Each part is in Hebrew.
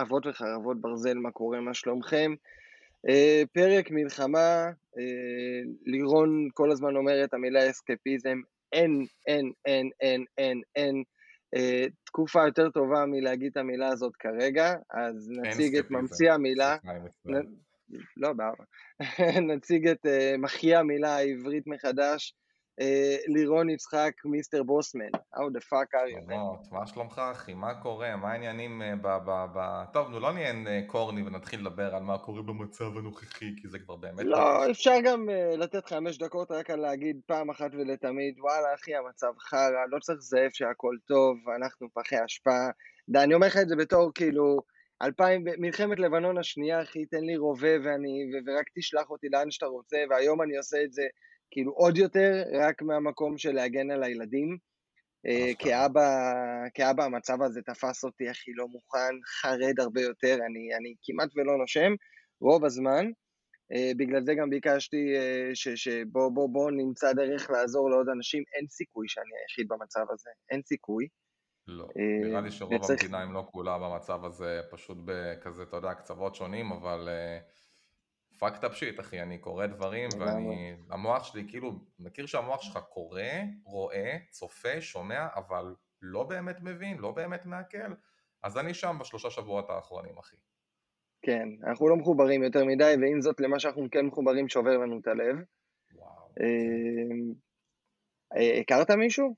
אבות וחרבות ברזל, מה קורה, מה שלומכם? Uh, פרק מלחמה, uh, לירון כל הזמן אומר את המילה אסקפיזם, אין, אין, אין, אין, אין, אין. Uh, תקופה יותר טובה מלהגיד את המילה הזאת כרגע, אז נציג את ממציא המילה, נ... לא, באבא, נציג את מחיה המילה העברית מחדש, אה, לירון יצחק, מיסטר בוסמן, how the fuck are you? מה שלומך אחי? מה קורה? מה העניינים אה, ב... ב, ב... טוב, נו לא נהיה אה, קורני ונתחיל לדבר על מה קורה במצב הנוכחי, כי זה כבר באמת... לא, אפשר גם לתת חמש דקות רק על להגיד פעם אחת ולתמיד, וואלה אחי, המצב חרא, לא צריך לזייף שהכל טוב, אנחנו פחי אשפה. אני אומר לך את זה בתור כאילו... אלפיים, מלחמת לבנון השנייה, אחי, תן לי רובה ואני, ורק תשלח אותי לאן שאתה רוצה, והיום אני עושה את זה כאילו עוד יותר רק מהמקום של להגן על הילדים. אה, כאבא, כאבא המצב הזה תפס אותי, הכי לא מוכן, חרד הרבה יותר, אני, אני כמעט ולא נושם רוב הזמן. Uh, בגלל זה גם ביקשתי uh, שבוא בוא, בוא נמצא דרך לעזור לעוד אנשים, אין סיכוי שאני היחיד במצב הזה, אין סיכוי. לא, נראה לי שרוב. המדינה, אם לא כולה, במצב הזה, פשוט בכזה, אתה יודע, קצוות שונים, אבל uh, פאקד אפ שיט אחי, אני קורא דברים ואני, המוח שלי כאילו, מכיר שהמוח שלך קורא, רואה, צופה, שומע, אבל לא באמת מבין, לא באמת מעכל, אז אני שם בשלושה שבועות האחרונים אחי. כן, אנחנו לא מחוברים יותר מדי, ועם זאת למה שאנחנו כן מחוברים שובר לנו את הלב. וואו. אה, אה, הכרת מישהו?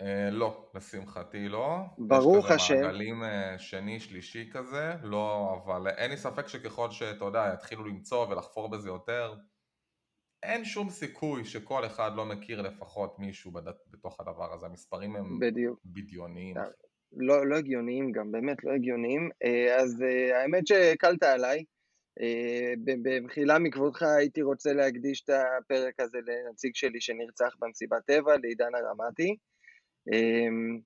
אה, לא, לשמחתי לא. ברוך השם. יש כזה מעגלים אה, שני, שלישי כזה, לא, אבל אין לי ספק שככל שאתה יודע, יתחילו למצוא ולחפור בזה יותר, אין שום סיכוי שכל אחד לא מכיר לפחות מישהו בד... בתוך הדבר הזה, המספרים הם בדיוק. בדיוניים. אה, לא, לא הגיוניים גם, באמת לא הגיוניים. אז האמת שהקלת עליי. במחילה מכבודך הייתי רוצה להקדיש את הפרק הזה לנציג שלי שנרצח במסיבת טבע, לעידן הרמתי. אמ,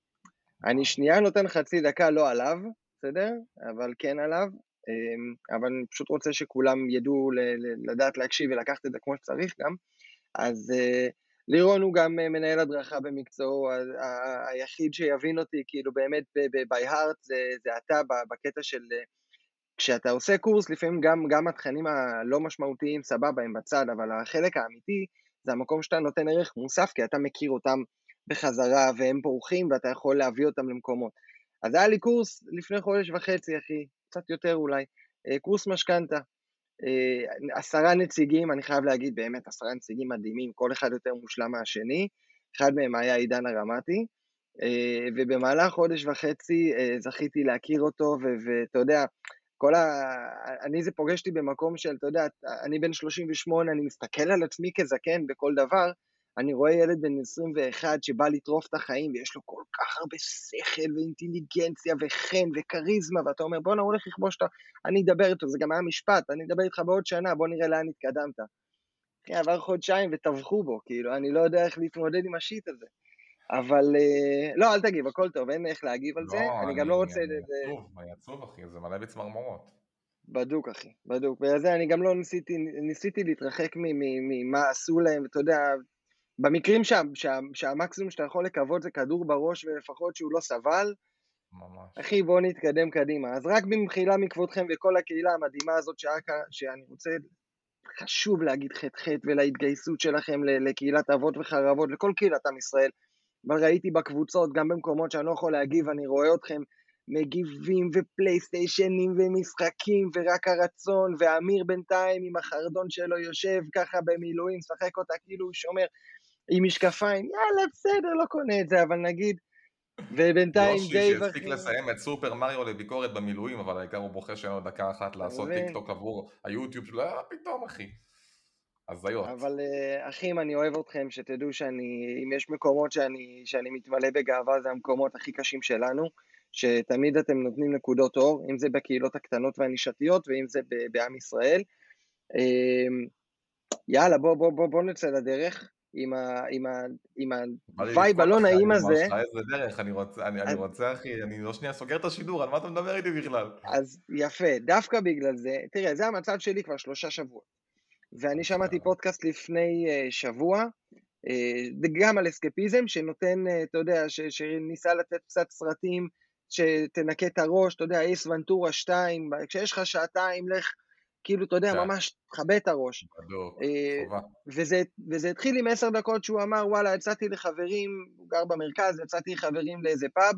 אני שנייה נותן חצי דקה לא עליו, בסדר? אבל כן עליו, אמ, אבל אני פשוט רוצה שכולם ידעו לדעת להקשיב ולקחת את זה כמו שצריך גם. אז אה, לירון הוא גם אה, מנהל הדרכה במקצועו, היחיד שיבין אותי כאילו באמת by heart זה, זה אתה בקטע של אה, כשאתה עושה קורס לפעמים גם, גם התכנים הלא משמעותיים סבבה הם בצד, אבל החלק האמיתי זה המקום שאתה נותן ערך מוסף כי אתה מכיר אותם בחזרה והם בורחים ואתה יכול להביא אותם למקומות. אז היה לי קורס לפני חודש וחצי, אחי, קצת יותר אולי, אה, קורס משכנתה. אה, עשרה נציגים, אני חייב להגיד, באמת, עשרה נציגים מדהימים, כל אחד יותר מושלם מהשני. אחד מהם היה עידן הרמתי, אה, ובמהלך חודש וחצי זכיתי להכיר אותו, ואתה יודע, כל ה... אני זה פוגש אותי במקום של, אתה יודע, אני בן 38, אני מסתכל על עצמי כזקן בכל דבר, אני רואה ילד בן 21 שבא לטרוף את החיים ויש לו כל כך הרבה שכל ואינטליגנציה וחן וכריזמה, ואתה אומר בואנה הוא הולך לכבוש את ה... אני אדבר איתו, זה גם היה משפט, אני אדבר איתך בעוד שנה, בוא נראה לאן התקדמת. אחי, עבר חודשיים וטבחו בו, כאילו, אני לא יודע איך להתמודד עם השיט הזה. אבל אה, לא, אל תגיב, הכל טוב, אין איך להגיב על לא, זה, אני, אני גם לא רוצה... אני עצוב, אני עצוב אחי, זה מלא בצמרמורות. בדוק אחי, בדוק. בגלל זה אני גם לא ניסיתי, ניסיתי להתרחק ממה עשו להם, אתה יודע, במקרים שה, שה, שהמקסימום שאתה יכול לקוות זה כדור בראש ולפחות שהוא לא סבל, ממש. אחי בואו נתקדם קדימה. אז רק במחילה מכבודכם וכל הקהילה המדהימה הזאת שאקה, שאני רוצה, חשוב להגיד חטא חטא ולהתגייסות שלכם לקהילת אבות וחרבות, לכל קהילת עם ישראל. אבל ראיתי בקבוצות, גם במקומות שאני לא יכול להגיב, אני רואה אתכם מגיבים ופלייסטיישנים ומשחקים ורק הרצון, ואמיר בינתיים עם החרדון שלו יושב ככה במילואים, משחק אותה כאילו הוא שומר. עם משקפיים, יאללה, בסדר, לא קונה את זה, אבל נגיד, ובינתיים דייב... יושי שהספיק לסיים את סופר מריו לביקורת במילואים, אבל העיקר הוא בוכה שאין לו דקה אחת לעשות. טיק טוק עבור היוטיוב שלו, אה, פתאום אחי. הזיות. אבל אה, אחים, אני אוהב אתכם, שתדעו שאני, אם יש מקומות שאני, שאני מתמלא בגאווה, זה המקומות הכי קשים שלנו, שתמיד אתם נותנים נקודות אור, אם זה בקהילות הקטנות והנישתיות, ואם זה בעם ישראל. אמ, יאללה, בוא, בוא, בוא, בוא נצא לדרך. עם, ה, עם, ה, עם ה vibe הלא נעים הזה. איזה דרך, אני רוצה, אני, אני רוצה אחי, אני לא שנייה סוגר את השידור, על מה אתה מדבר איתי בכלל? אז יפה, דווקא בגלל זה, תראה, זה המצב שלי כבר שלושה שבועות. ואני שמעתי פודקאסט לפני uh, שבוע, uh, גם על אסקפיזם, שנותן, uh, אתה יודע, ש, שניסה לתת קצת סרטים שתנקה את הראש, אתה יודע, אייס ונטורה 2, כשיש לך שעתיים, לך, כאילו, אתה יודע. ממש תכבה את הראש. בדיוק, אה, חובה. וזה, וזה התחיל עם עשר דקות שהוא אמר, וואלה, יצאתי לחברים, הוא גר במרכז, יצאתי לחברים לאיזה פאב,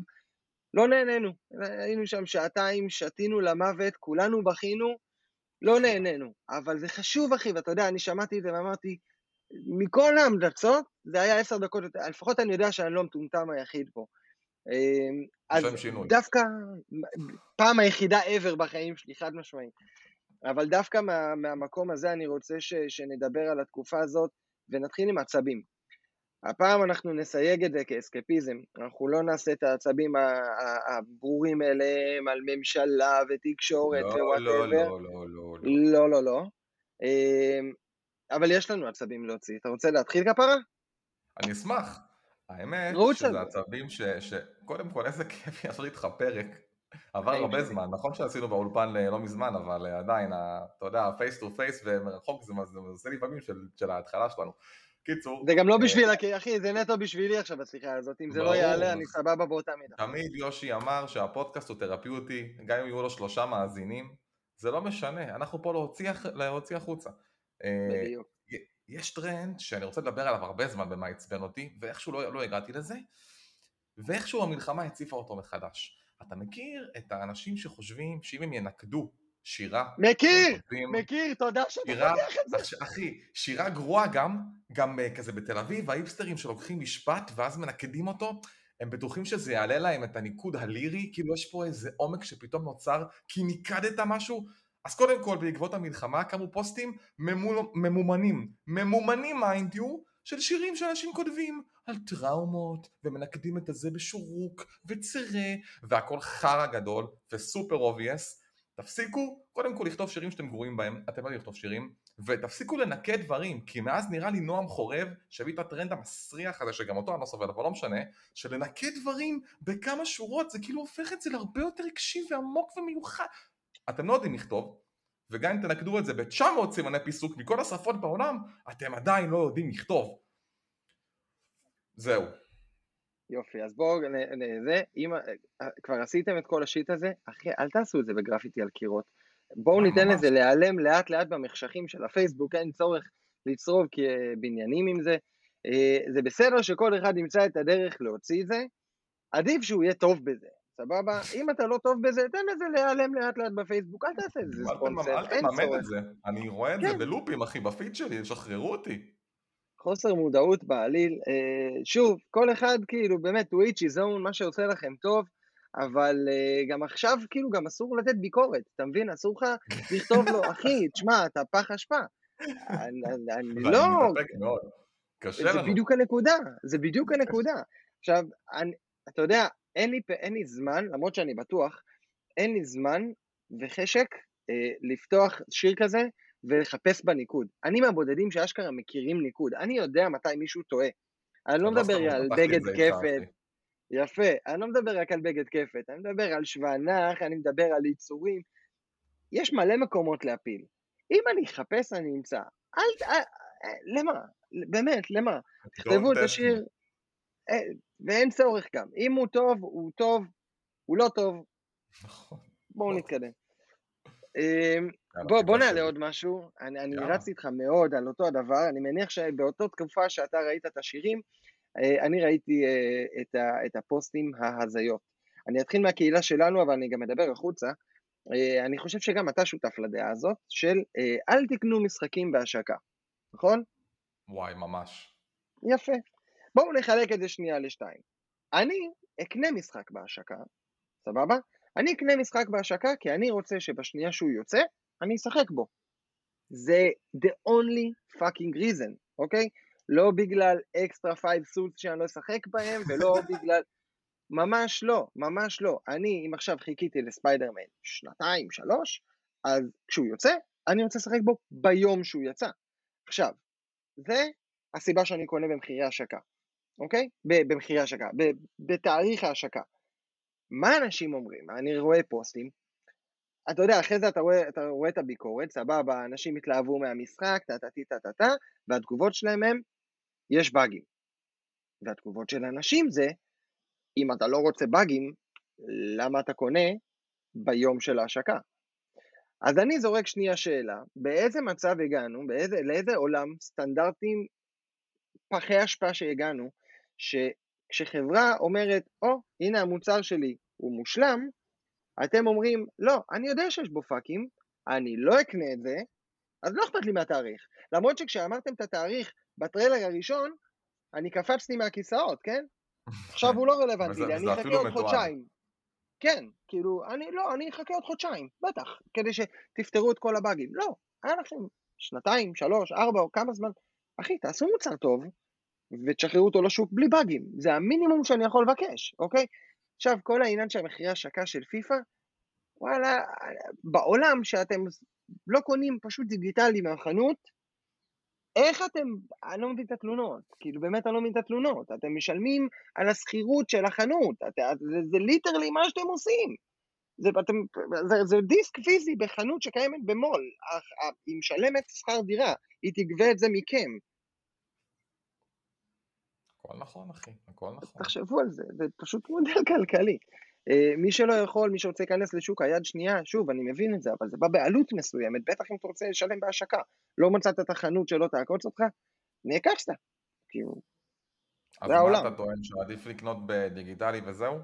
לא נהנינו. היינו שם שעתיים, שתינו למוות, כולנו בכינו, לא נהנינו. אבל זה חשוב, אחי, ואתה יודע, אני שמעתי את זה ואמרתי, מכל ההמלצות, זה היה עשר דקות, לפחות אני יודע שאני לא המטומטם היחיד פה. אמ, אז דווקא, פעם היחידה ever בחיים שלי, חד משמעית. אבל דווקא מה, מהמקום הזה אני רוצה ש, שנדבר על התקופה הזאת, ונתחיל עם עצבים. הפעם אנחנו נסייג את זה כאסקפיזם, אנחנו לא נעשה את העצבים הברורים אליהם על ממשלה ותקשורת לא, whatever. לא, לא, לא, לא, לא. לא, לא, לא. אמ, אבל יש לנו עצבים להוציא. אתה רוצה להתחיל כפרה? אני אשמח. האמת שזה עצבים ש... קודם כל איזה כיף לי איתך פרק. עבר הרבה זמן, נכון שעשינו באולפן אה, לא מזמן, אבל אה, עדיין, אתה יודע, face to face ומרחוק זה עושה לי פעמים של ההתחלה שלנו. קיצור. זה גם לא אה, בשביל, אחי, זה נטו בשבילי עכשיו השיחה הזאת, אם זה לא יעלה, אני סבבה באותה מידה. תמיד יושי אמר שהפודקאסט הוא תרפויטי, גם אם יהיו לו שלושה מאזינים, זה לא משנה, אנחנו פה להוציא החוצה. בדיוק. יש טרנד שאני רוצה לדבר עליו הרבה זמן במה עצבן אותי, ואיכשהו לא, לא הגעתי לזה, ואיכשהו המלחמה הציפה אותו מחדש. אתה מכיר את האנשים שחושבים שאם הם ינקדו שירה... מכיר! מכיר, תודה שאתה יודע את זה. אחי, שירה גרועה גם, גם uh, כזה בתל אביב, היפסטרים שלוקחים משפט ואז מנקדים אותו, הם בטוחים שזה יעלה להם את הניקוד הלירי, כאילו יש פה איזה עומק שפתאום נוצר כי ניקדת משהו, אז קודם כל בעקבות המלחמה קמו פוסטים ממומנים, ממומנים mind you, של שירים שאנשים כותבים על טראומות ומנקדים את הזה בשורוק וצירה והכל חרא גדול ו super obvious תפסיקו קודם כל לכתוב שירים שאתם גרועים בהם, אתם לא לכתוב שירים ותפסיקו לנקד דברים כי מאז נראה לי נועם חורב שהביא את הטרנד המסריח הזה שגם אותו אני לא סובל אבל לא משנה שלנקד דברים בכמה שורות זה כאילו הופך את זה להרבה יותר רגשי ועמוק ומיוחד אתם לא יודעים לכתוב, וגם אם תנקדו את זה ב-900 סימני פיסוק מכל השפות בעולם, אתם עדיין לא יודעים לכתוב. זהו. יופי, אז בואו, זה, אם כבר עשיתם את כל השיט הזה, אחי, אל תעשו את זה בגרפיטי על קירות. בואו ניתן לזה להיעלם לאט לאט במחשכים של הפייסבוק, אין צורך לצרוב בניינים עם זה. אה, זה בסדר שכל אחד ימצא את הדרך להוציא את זה, עדיף שהוא יהיה טוב בזה. סבבה? אם אתה לא טוב בזה, תן לזה להיעלם לאט לאט בפייסבוק, אל תעשה את זה ספונסר, אין צורך. אל תממן את זה, אני רואה את זה כן. בלופים, אחי, בפיד שלי, שחררו אותי. חוסר מודעות בעליל, אה, שוב, כל אחד כאילו, באמת, each his own, מה שעושה לכם טוב, אבל אה, גם עכשיו, כאילו, גם אסור לתת ביקורת, אתה מבין? אסור לך לכתוב לו, אחי, תשמע, אתה פח אשפה. אני לא... קשה לנו. זה בדיוק הנקודה, זה בדיוק הנקודה. עכשיו, אתה יודע, אין לי, אין לי זמן, למרות שאני בטוח, אין לי זמן וחשק אה, לפתוח שיר כזה ולחפש בניקוד. אני מהבודדים שאשכרה מכירים ניקוד, אני יודע מתי מישהו טועה. אני לא מדבר על בגד כפת, יפה, אני לא מדבר רק על בגד כפת, אני מדבר על שוונח, אני מדבר על יצורים. יש מלא מקומות להפיל. אם אני אחפש, אני אמצא. אל, אל, אל, למה? באמת, למה? תכתבו את השיר, אה, ואין צורך גם. אם הוא טוב, הוא טוב, הוא לא טוב. נכון. בואו נתקדם. בוא, בוא נעלה עוד משהו, אני, אני רצתי איתך מאוד על אותו הדבר, אני מניח שבאותו תקופה שאתה ראית את השירים, אה, אני ראיתי אה, את, ה, את הפוסטים ההזיות. אני אתחיל מהקהילה שלנו, אבל אני גם אדבר החוצה. אני חושב שגם אתה שותף לדעה הזאת, של אל תקנו משחקים בהשקה, נכון? וואי, ממש. יפה. בואו נחלק את זה שנייה לשתיים. אני אקנה משחק בהשקה, סבבה? אני אקנה משחק בהשקה כי אני רוצה שבשנייה שהוא יוצא, אני אשחק בו. זה the only fucking reason, אוקיי? לא בגלל extra five suits שאני לא אשחק בהם, ולא בגלל... ממש לא, ממש לא. אני, אם עכשיו חיכיתי לספיידרמן שנתיים, שלוש, אז כשהוא יוצא, אני רוצה לשחק בו ביום שהוא יצא. עכשיו, זה הסיבה שאני קונה במחירי השקה. אוקיי? במחירי השקה, בתאריך ההשקה. מה אנשים אומרים? אני רואה פוסטים, אתה יודע, אחרי זה אתה רואה, אתה רואה את הביקורת, סבבה, אנשים התלהבו מהמשחק, טה-טה-טי טה-טה-טה, והתגובות שלהם הם, יש באגים. והתגובות של אנשים זה, אם אתה לא רוצה באגים, למה אתה קונה ביום של ההשקה? אז אני זורק שנייה שאלה, באיזה מצב הגענו, באיזה, לאיזה עולם סטנדרטים פחי השפעה שהגענו, שכשחברה אומרת, או, oh, הנה המוצר שלי הוא מושלם, אתם אומרים, לא, אני יודע שיש בו פאקים, אני לא אקנה את זה, אז לא אכפת לי מהתאריך. למרות שכשאמרתם את התאריך בטריילר הראשון, אני קפצתי מהכיסאות, כן? עכשיו הוא לא רלוונטי לי, אני אחכה עוד חודשיים. כן, כאילו, אני לא, אני אחכה עוד חודשיים, בטח, כדי שתפתרו את כל הבאגים. לא, היה לכם שנתיים, שלוש, ארבע או כמה זמן. אחי, תעשו מוצר טוב, ותשחררו אותו לשוק בלי באגים. זה המינימום שאני יכול לבקש, אוקיי? עכשיו, כל העניין של המחירי השקה של פיפא, וואלה, בעולם שאתם לא קונים פשוט דיגיטלי מהחנות, איך אתם, אני לא מבין את התלונות, כאילו באמת אני לא מבין את התלונות, אתם משלמים על השכירות של החנות, את, זה, זה ליטרלי מה שאתם עושים. זה, אתם, זה, זה דיסק פיזי בחנות שקיימת במו"ל, היא משלמת שכר דירה, היא תגבה את זה מכם. הכל נכון אחי, הכל נכון. תחשבו על זה, זה פשוט מודל כלכלי. אה, מי שלא יכול, מי שרוצה להיכנס לשוק היד שנייה, שוב, אני מבין את זה, אבל זה בא בעלות מסוימת, בטח אם אתה רוצה לשלם בהשקה. לא מצאת את החנות שלא תעקוץ אותך, נעקצת. כאילו, זה העולם. אז מה אתה טוען, שעדיף לקנות בדיגיטלי וזהו?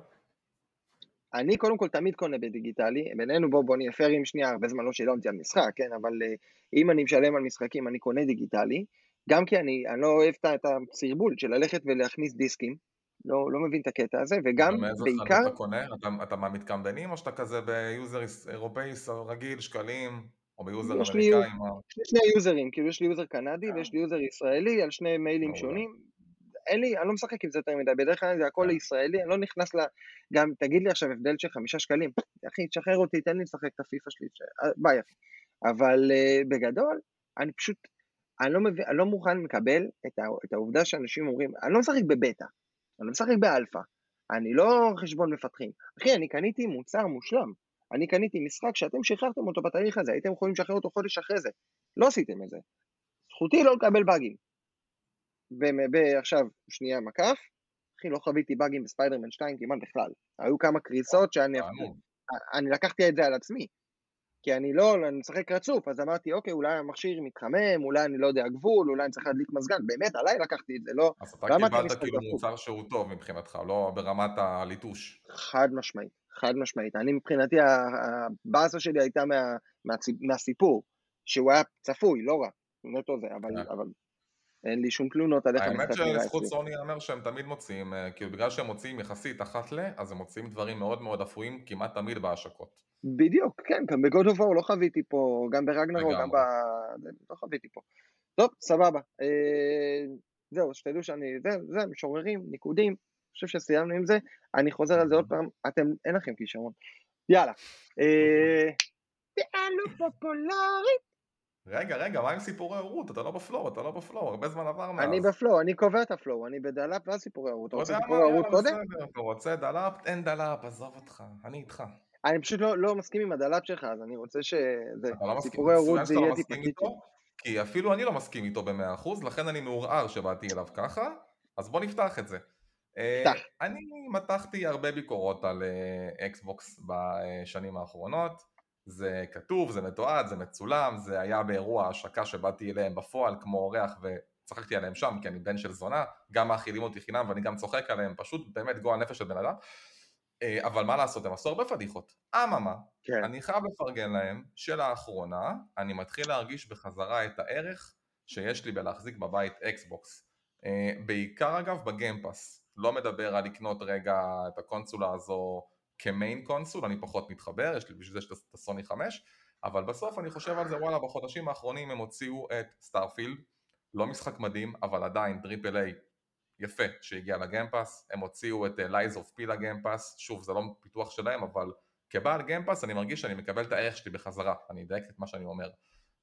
אני קודם כל תמיד קונה בדיגיטלי, בינינו בוא בוא נהיה פיירים שנייה, הרבה זמן לא שילמתי על משחק, כן, אבל uh, אם אני משלם על משחקים אני קונה דיגיטלי, גם כי אני, אני לא אוהב את הסרבול של ללכת ולהכניס דיסקים, לא, לא מבין את הקטע הזה, וגם בעיקר... מאיזה חנות אתה קונה? אתה, אתה מהמתקמבנים או שאתה כזה ביוזר אירופאי רגיל, שקלים, או ביוזר אמריקאי? יש לי שני יוזרים, כאילו יש לי יוזר קנדי yeah. אה. ויש לי יוזר ישראלי על שני מיילים שונים. אין לי, אני לא משחק עם זה יותר מדי, בדרך כלל זה הכל yeah. ישראלי, אני לא נכנס ל... גם, תגיד לי עכשיו הבדל של חמישה שקלים, אחי, תשחרר אותי, תן לי לשחק את הפיפא שלי, ש... אה, ביי אחי. אבל uh, בגדול, אני פשוט, אני לא, מבין, אני לא מוכן לקבל את, ה, את העובדה שאנשים אומרים, אני לא משחק בבטא, אני לא משחק באלפא, אני לא חשבון מפתחים. אחי, אני קניתי מוצר מושלם. אני קניתי משחק שאתם שחררתם אותו בתאריך הזה, הייתם יכולים לשחרר אותו חודש אחרי זה. לא עשיתם את זה. זכותי לא לקבל באגים. ועכשיו, שנייה מקף, אחי, לא חוויתי באגים בספיידרמן 2 כמעט בכלל. היו כמה קריסות שאני... אני לקחתי את זה על עצמי. כי אני לא, אני משחק רצוף, אז אמרתי, אוקיי, אולי המכשיר מתחמם, אולי אני לא יודע גבול, אולי אני צריך להדליק מזגן, באמת, עליי לקחתי את זה, לא... אז אתה קיבלת כאילו מוצר שהוא טוב מבחינתך, לא ברמת הליטוש. חד משמעית, חד משמעית. אני מבחינתי, הבאסה שלי הייתה מה, מה, מהסיפור, שהוא היה צפוי, לא רע, נטו זה, אבל, כן. אבל אין לי שום תלונות על איך המשחק נראה האמת שלזכות סוני ייאמר שהם תמיד מוציאים, אה, כאילו בגלל שהם מוציאים יחסית אחת ל, אז הם מוציאים דברים מאוד מאוד אפויים כמעט תמיד בהשקות. בדיוק, כן, גם בגוד אוף לא חוויתי פה, גם ברגנרו, גם ב... לא חוויתי פה. טוב, סבבה. אה, זהו, שתדעו שאני, זה, זה, משוררים, ניקודים, אני חושב שסיימנו עם זה. אני חוזר על זה עוד פעם, אתם, אין לכם כישרון. יאללה. אה, פופולרית. רגע, רגע, מה עם סיפורי הורות? אתה לא בפלואו, אתה לא בפלואו, הרבה זמן עבר מאז. אני בפלואו, אני קובע את הפלואו, אני בדלאפ ואז סיפורי הורות. אתה רוצה סיפורי הורות קודם? אתה רוצה דלאפ? אין דלאפ, עזוב אותך, אני איתך. אני פשוט לא, לא מסכים עם הדלאפ שלך, אז אני רוצה שזה, לא סיפורי הורות זה יהיה לא טיפה קיצור. כי אפילו אני לא מסכים איתו במאה אחוז, לכן אני מעורער שבאתי אליו ככה, אז בוא נפתח את זה. אה, פתח. אני מתחתי הרבה ביקורות על אקסבוקס אה, בשנים האחרונות, זה כתוב, זה מתועד, זה מצולם, זה היה באירוע השקה שבאתי אליהם בפועל כמו אורח וצחקתי עליהם שם כי אני בן של זונה, גם מאכילים אותי חינם ואני גם צוחק עליהם, פשוט באמת גועל נפש של בן אדם. אה, אבל מה לעשות, הם עשו הרבה פדיחות. אממה, כן. אני חייב לפרגן להם שלאחרונה אני מתחיל להרגיש בחזרה את הערך שיש לי בלהחזיק בבית אקסבוקס. אה, בעיקר אגב ב Game Pass. לא מדבר על לקנות רגע את הקונסולה הזו כ main console, אני פחות מתחבר, יש לי בשביל זה את הסוני 5, אבל בסוף אני חושב על זה, וואלה, בחודשים האחרונים הם הוציאו את Starfield, לא משחק מדהים, אבל עדיין triple A יפה שהגיע ל Game Pass, הם הוציאו את Lies of P ל Game Pass, שוב זה לא פיתוח שלהם אבל כבעל Game Pass אני מרגיש שאני מקבל את הערך שלי בחזרה, אני אדייק את מה שאני אומר.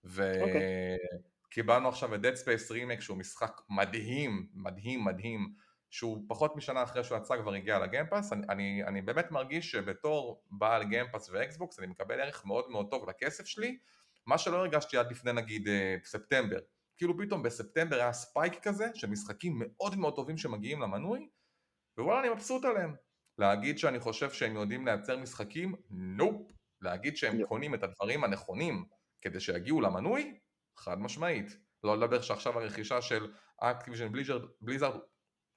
וקיבלנו okay. עכשיו את Dead Space Remake שהוא משחק מדהים, מדהים, מדהים, שהוא פחות משנה אחרי שהוא יצא כבר הגיע ל Game Pass, אני, אני, אני באמת מרגיש שבתור בעל Game Pass ואקסבוקס אני מקבל ערך מאוד מאוד טוב לכסף שלי, מה שלא הרגשתי עד לפני נגיד אה, ספטמבר. כאילו פתאום בספטמבר היה spike כזה של משחקים מאוד מאוד טובים שמגיעים למנוי ווואלה אני מבסוט עליהם להגיד שאני חושב שהם יודעים לייצר משחקים? nope. להגיד שהם קונים את הדברים הנכונים כדי שיגיעו למנוי? חד משמעית. לא לדבר שעכשיו הרכישה של Activision Blizzard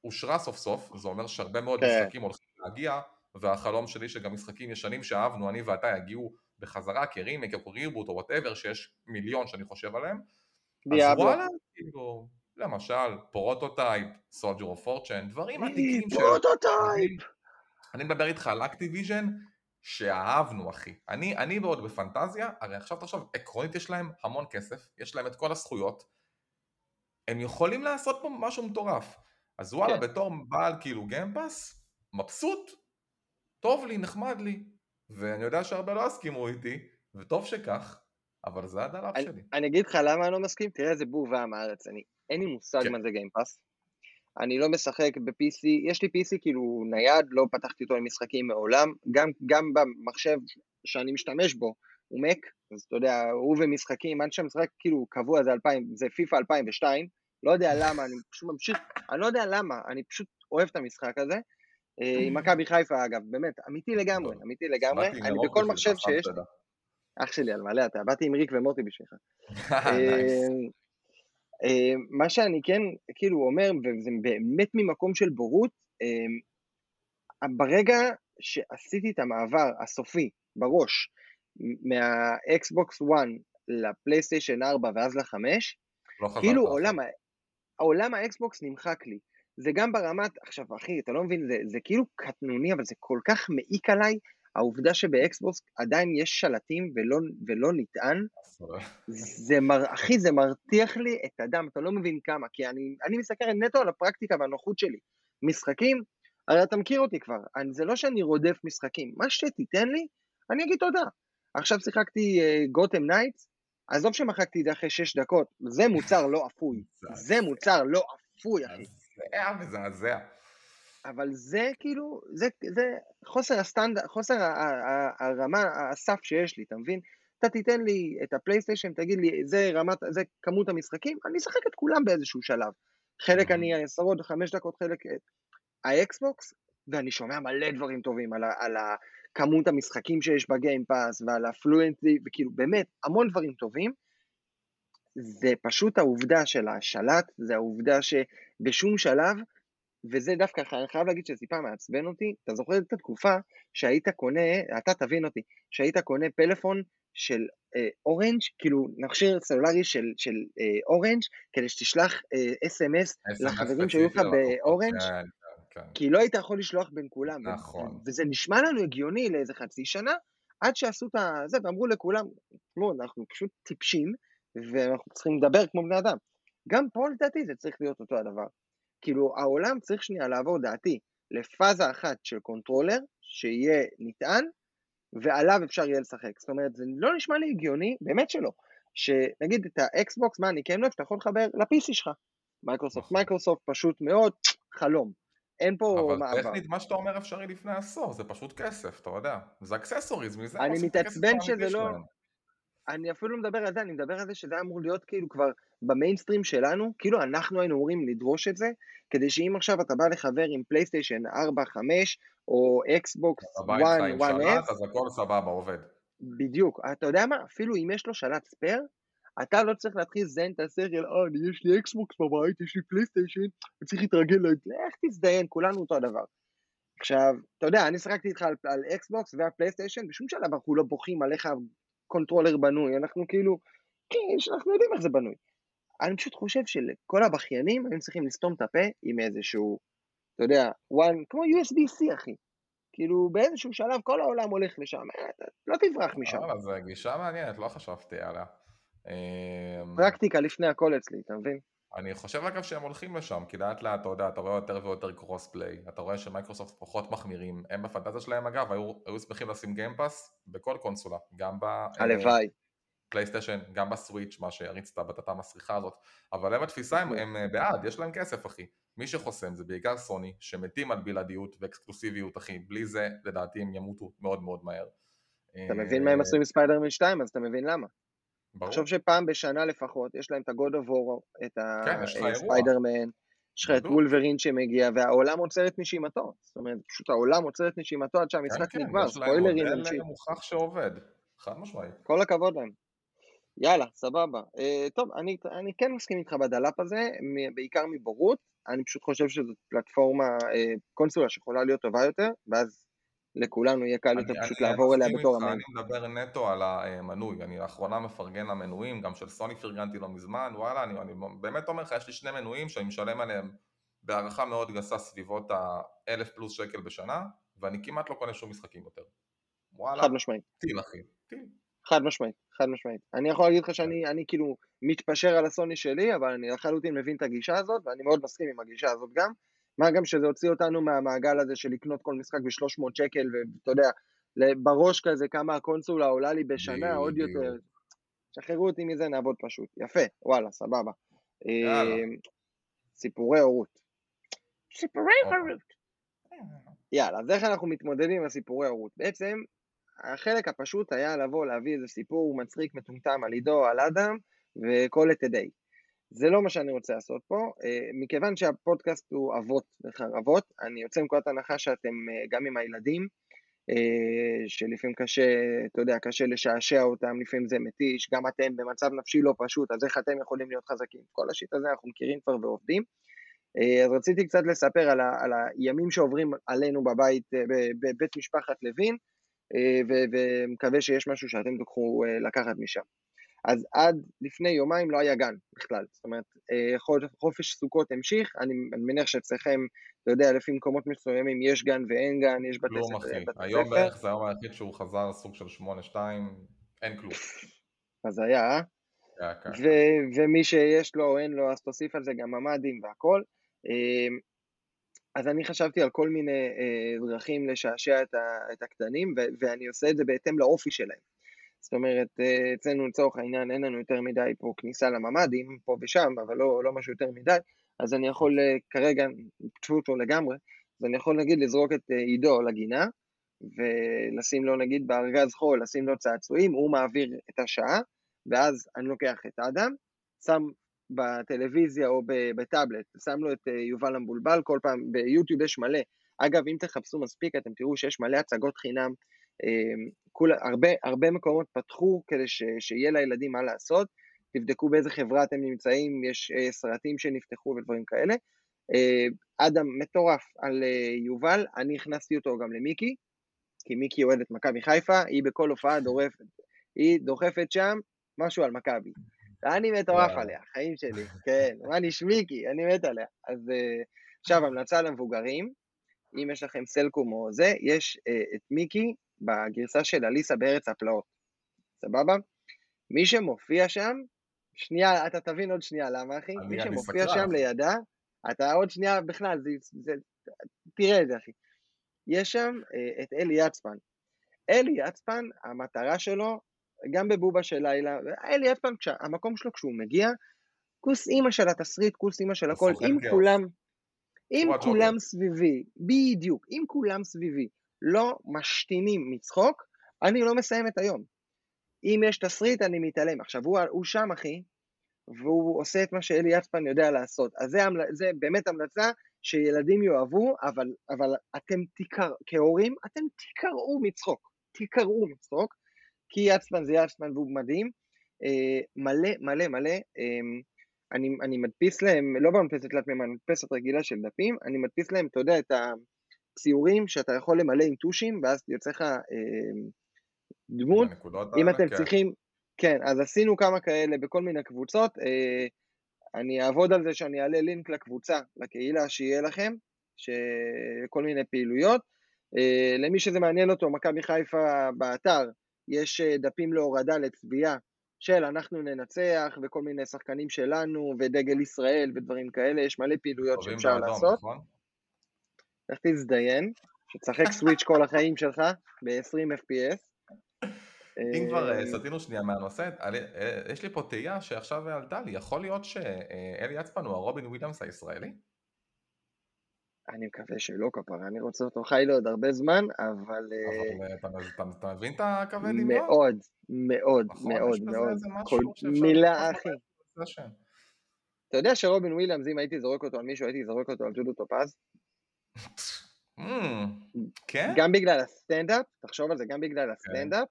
אושרה סוף סוף, זה אומר שהרבה מאוד כן. משחקים הולכים להגיע, והחלום שלי שגם משחקים ישנים שאהבנו, אני ואתה, יגיעו בחזרה כרימק או reboot או whatever, שיש מיליון שאני חושב עליהם. אז וואלה, כאילו, למשל, Prototype, Soldier of Fortune, דברים עתיקים של... Prototype! אני מדבר איתך על Activision שאהבנו אחי. אני, אני ועוד בפנטזיה, הרי עכשיו תחשוב, עקרונית יש להם המון כסף, יש להם את כל הזכויות, הם יכולים לעשות פה משהו מטורף. אז וואלה, כן. בתור בעל כאילו Game Pass, מבסוט, טוב לי, נחמד לי, ואני יודע שהרבה לא הסכימו איתי, וטוב שכך, אבל זה הדלאפ שלי. אני אגיד לך למה אני לא מסכים, תראה איזה בור ועם הארץ, אני, אין לי מושג כן. מה זה Game Pass. אני לא משחק ב-PC, יש לי PC כאילו נייד, לא פתחתי אותו למשחקים מעולם, גם, גם במחשב שאני משתמש בו, הוא מק, אז אתה יודע, הוא ומשחקים, אני שם משחק כאילו קבוע, זה, 2000, זה פיפא 2002, לא יודע למה, אני פשוט ממשיך, אני לא יודע למה, אני פשוט אוהב את המשחק הזה. אה, עם מכבי חיפה אגב, באמת, אמיתי לגמרי, אמיתי לגמרי, אני בכל מחשב שיש... אח שלי, על מלא אתה, באתי עם ריק ומוטי בשבילך. אה, מה שאני כן כאילו אומר, וזה באמת ממקום של בורות, אה, ברגע שעשיתי את המעבר הסופי בראש מהאקסבוקס 1 לפלייסטיישן 4 ואז ל-5, לא כאילו עולם, העולם האקסבוקס נמחק לי. זה גם ברמת, עכשיו אחי, אתה לא מבין, זה, זה כאילו קטנוני, אבל זה כל כך מעיק עליי, העובדה שבאקסבוקס עדיין יש שלטים ולא, ולא נטען, זה מר, אחי, זה מרתיח לי את הדם, אתה לא מבין כמה, כי אני, אני מסתכל נטו על הפרקטיקה והנוחות שלי. משחקים, הרי אתה מכיר אותי כבר, אני, זה לא שאני רודף משחקים, מה שתיתן לי, אני אגיד תודה. עכשיו שיחקתי Gotham uh, Knights, עזוב שמחקתי את זה אחרי שש דקות, זה מוצר לא אפוי, זה מוצר לא אפוי, אחי. זה היה מזעזע. אבל זה כאילו, זה, זה חוסר הסטנדרט, חוסר הרמה, הסף שיש לי, אתה מבין? אתה תיתן לי את הפלייסטיישן, תגיד לי, זה רמת, זה כמות המשחקים, אני אשחק את כולם באיזשהו שלב. חלק אני עשרות, חמש דקות, חלק... האקסבוקס, ואני שומע מלא דברים טובים על, על כמות המשחקים שיש ב Game Pass ועל ה fluency, וכאילו באמת, המון דברים טובים. זה פשוט העובדה של השלט, זה העובדה שבשום שלב וזה דווקא, אני חייב להגיד שזה טיפה מעצבן אותי, אתה זוכר את התקופה שהיית קונה, אתה תבין אותי, שהיית קונה פלאפון של אה, אורנג', כאילו מכשיר סלולרי של, של אה, אורנג', כדי שתשלח אה, אס.אם.אס לחברים שהיו לך באורנג', כן. כי לא היית יכול לשלוח בין כולם. נכון. וזה נשמע לנו הגיוני לאיזה חצי שנה, עד שעשו את זה, ואמרו לכולם, תשמעו, אנחנו פשוט טיפשים, ואנחנו צריכים לדבר כמו בני אדם. גם פה לדעתי זה צריך להיות אותו הדבר. כאילו העולם צריך שנייה לעבור דעתי לפאזה אחת של controller, שיהיה נטען, ועליו אפשר יהיה לשחק. זאת אומרת, זה לא נשמע לי הגיוני, באמת שלא, שנגיד את האקסבוקס, מה אני כן לא אוהב, אתה יכול לחבר ל-PC שלך. מייקרוסופט, נכון. מייקרוסופט פשוט מאוד, חלום. אין פה מעבר. אבל טכנית מה שאתה אומר אפשרי לפני עשור, זה פשוט כסף, אתה יודע. זה accessories, מזה אני מתעצבן שזה לא... אני אפילו לא מדבר על זה, אני מדבר על זה שזה אמור להיות כאילו כבר במיינסטרים שלנו, כאילו אנחנו היינו אמורים לדרוש את זה, כדי שאם עכשיו אתה בא לחבר עם פלייסטיישן 4, 5, או אקסבוקס 1, 1S, אז הכל סבבה, עובד. בדיוק, אתה יודע מה, אפילו אם יש לו שלט spare, אתה לא צריך להתחיל לזיין את הסרט, אה, יש לי אקסבוקס בבית, יש לי פלייסטיישן, אני צריך להתרגל איך תזדיין, כולנו אותו הדבר. עכשיו, אתה יודע, אני שחקתי איתך על, על אקסבוקס והפלייסטיישן, בשום שלב אנחנו לא בוכים עליך controller בנוי, אנחנו כאילו, כן, אנחנו יודעים איך זה בנוי. אני פשוט חושב שלכל הבכיינים הם צריכים לסתום את הפה עם איזשהו, אתה יודע, one, כמו USB-C אחי. כאילו באיזשהו שלב כל העולם הולך לשם, אה, לא תברח משם. אבל זו גישה מעניינת, לא חשבתי עליה. אמ, פרקטיקה לפני הכל אצלי, אתה מבין? אני חושב אגב שהם הולכים לשם, כי לאט לאט, אתה יודע, אתה רואה יותר ויותר cross play, אתה רואה שמייקרוסופט פחות מחמירים, הם בפנטזיה שלהם אגב, היו, היו שמחים לשים Game Pass בכל קונסולה, גם ב... הלוואי. פלייסטיישן, גם בסוויץ', מה שהריץ את הבטטה המסריחה הזאת, אבל הם התפיסה, הם, הם אה, בעד, יש להם כסף אחי. מי שחוסם זה בעיקר סוני, שמתים על בלעדיות ואקסקלוסיביות אחי, בלי זה לדעתי הם ימותו מאוד מאוד מהר. אתה מבין מה הם עשו עם ספיידרמן 2, אז אתה מבין למה. ברור. תחשוב שפעם בשנה לפחות, יש להם את ה-God of War, את כן, הספיידרמן, יש לך את וולברין שמגיע, והעולם עוצר את נשימתו. זאת אומרת, פשוט העולם עוצר את נשימתו עד שהמשחק כן, כן נגמר, ספוילרים נמשיך. יש להם מוכח שעובד, חד משמעית. כל הכבוד להם. יאללה, סבבה. Uh, טוב, אני, אני כן מסכים איתך בדלאפ הזה, בעיקר מבורות. אני פשוט חושב שזו פלטפורמה, uh, קונסולה שיכולה להיות טובה יותר, ואז לכולנו יהיה קל יותר פשוט לעבור אליה בתור המנוי. אני מדבר נטו על המנוי, אני לאחרונה מפרגן למנויים, גם של סוני פרגנתי לא מזמן, וואלה, אני, אני באמת אומר לך, יש לי שני מנויים שאני משלם עליהם בהערכה מאוד גסה סביבות האלף פלוס שקל בשנה, ואני כמעט לא קונה שום משחקים יותר. וואלה, חד משמעית. טיל אחי, טיל. חד משמעית, חד משמעית. אני יכול להגיד לך שאני אני כאילו מתפשר על הסוני שלי, אבל אני לחלוטין מבין את הגישה הזאת, ואני מאוד מסכים עם הגישה הזאת גם. מה גם שזה הוציא אותנו מהמעגל הזה של לקנות כל משחק ב-300 שקל, ואתה יודע, בראש כזה כמה הקונסולה עולה לי בשנה, עוד יותר. שחררו אותי מזה, נעבוד פשוט. יפה, וואלה, סבבה. אמ, סיפורי הורות. סיפורי אוקיי. הורות. יאללה, אז איך אנחנו מתמודדים עם הסיפורי הורות? בעצם, החלק הפשוט היה לבוא, להביא איזה סיפור מצחיק, מטומטם על עידו, על אדם, it a day. זה לא מה שאני רוצה לעשות פה, אה, מכיוון שהפודקאסט הוא אבות וחרבות, אני יוצא מנקודת הנחה שאתם אה, גם עם הילדים, אה, שלפעמים קשה, אתה יודע, קשה לשעשע אותם, לפעמים זה מתיש, גם אתם במצב נפשי לא פשוט, אז איך אתם יכולים להיות חזקים? כל השיט הזה אנחנו מכירים כבר ועובדים. אז רציתי קצת לספר על, ה, על הימים שעוברים עלינו בבית, בבית משפחת לוין, ומקווה שיש משהו שאתם תוכלו לקחת משם. אז עד לפני יומיים לא היה גן בכלל, זאת אומרת, אה, חופש סוכות המשיך, אני, מניח שאצלכם, אתה יודע, לפי מקומות מסוימים יש גן ואין גן, יש בתי ספר. כלום אחי, היום בערך זה היום היחיד שהוא חזר סוג של שמונה שתיים, אין כלום. אז היה, אה? ו- ומי שיש לו או אין לו, אז תוסיף על זה גם ממ"דים והכל. אה, אז אני חשבתי על כל מיני דרכים לשעשע את הקטנים, ואני עושה את זה בהתאם לאופי שלהם. זאת אומרת, אה, אצלנו לצורך העניין אין לנו יותר מדי פה כניסה לממ"דים, פה ושם, אבל לא, לא משהו יותר מדי, אז אני יכול אה, כרגע, פשוט אותו לגמרי, אז אני יכול נגיד לזרוק את אה, עידו לגינה, ולשים לו נגיד בארגז חול, לשים לו צעצועים, הוא מעביר את השעה, ואז אני לוקח את אדם, שם בטלוויזיה או בטאבלט, שם לו את יובל המבולבל, כל פעם ביוטיוב יש מלא. אגב, אם תחפשו מספיק, אתם תראו שיש מלא הצגות חינם כול, הרבה, הרבה מקומות פתחו כדי ש, שיהיה לילדים מה לעשות, תבדקו באיזה חברה אתם נמצאים, יש אה, סרטים שנפתחו ודברים כאלה. אה, אדם מטורף על אה, יובל, אני הכנסתי אותו גם למיקי, כי מיקי אוהדת מכבי חיפה, היא בכל הופעה דורפת, היא דוחפת שם משהו על מכבי. ואני מטורף עליה, חיים שלי, כן, מה נשמיקי, אני מת עליה. אז עכשיו, המלצה למבוגרים, אם יש לכם סלקום או זה, יש את מיקי בגרסה של אליסה בארץ הפלאות, סבבה? מי שמופיע שם, שנייה, אתה תבין עוד שנייה למה אחי, מי שמופיע שם לידה, אתה עוד שנייה בכלל, זה, זה, תראה את זה אחי. יש שם אה, את אלי יצפן. אלי יצפן, המטרה שלו, גם בבובה של לילה, אלי יצפן, המקום שלו כשהוא מגיע, כוס אימא של התסריט, כוס אימא של הכל, אם כולם, אם כולם סביבי, בדיוק, אם כולם סביבי, לא משתינים מצחוק, אני לא מסיים את היום. אם יש תסריט, אני מתעלם. עכשיו, הוא, הוא שם, אחי, והוא עושה את מה שאלי יצפן יודע לעשות. אז זה, זה באמת המלצה שילדים יאהבו, אבל, אבל אתם תיקר, כהורים, אתם תיקרעו מצחוק. תיקרעו מצחוק, כי יצפן זה יצפן והוא מדהים. אה, מלא, מלא, מלא. אה, אני, אני מדפיס להם, לא במדפסת תלת מימד, מדפסת רגילה של דפים, אני מדפיס להם, אתה יודע, את ה... ציורים שאתה יכול למלא עם טושים, ואז יוצא לך אה, דמות. אם אתם כן. צריכים, כן, אז עשינו כמה כאלה בכל מיני קבוצות. אה, אני אעבוד על זה שאני אעלה לינק לקבוצה, לקהילה, שיהיה לכם, כל מיני פעילויות. אה, למי שזה מעניין אותו, מכבי חיפה באתר, יש אה, דפים להורדה לצביעה של אנחנו ננצח, וכל מיני שחקנים שלנו, ודגל ישראל ודברים כאלה, יש מלא פעילויות שאפשר לעשות. נכון? לך תזדיין, שתשחק סוויץ' כל החיים שלך ב-20 FPS. אם כבר אה, סטינו שנייה מהנושא, אה, יש לי פה תהייה שעכשיו עלתה לי, יכול להיות שאלי יצפן הוא הרובין וויליאמס הישראלי? אני מקווה שלא כפרה, אני רוצה אותו חי לעוד הרבה זמן, אבל... אבל אתה מבין את הכבד דמיון? מאוד, מאוד, נכון, מאוד, מאוד. מילה אחי. אתה יודע שרובין וויליאמס, אם הייתי זורק אותו על מישהו, הייתי זורק אותו על דודו טופז? Mm, כן? גם בגלל הסטנדאפ, תחשוב על זה, גם בגלל כן. הסטנדאפ,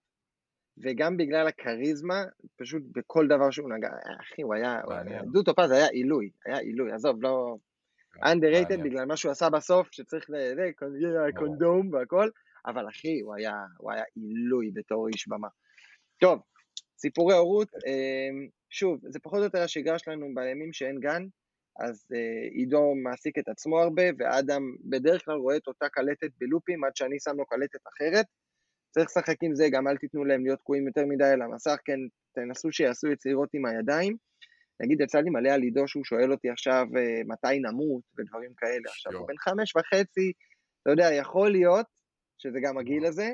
וגם בגלל הכריזמה, פשוט בכל דבר שהוא נגע, אחי, הוא היה. דודו טופז היה עילוי, היה עילוי, עזוב, לא... underrated מעניין. בגלל מה שהוא עשה בסוף, שצריך ל... ברור. קונדום והכל, אבל אחי, הוא היה, הוא היה עילוי בתור איש במה. טוב, סיפורי הורות, אמ, שוב, זה פחות או יותר השגרה שלנו בימים שאין גן, אז אה, עידו מעסיק את עצמו הרבה, ואדם בדרך כלל רואה את אותה קלטת בלופים, עד שאני שם לו קלטת אחרת. צריך לשחק עם זה, גם אל תיתנו להם להיות תקועים יותר מדי על המסך, כן, תנסו שיעשו יצירות עם הידיים. נגיד, יצא לי מלא על עידו שהוא שואל אותי עכשיו אה, מתי נמות ודברים כאלה. עכשיו, הוא. בן חמש וחצי, אתה יודע, יכול להיות שזה גם הגיל הזה,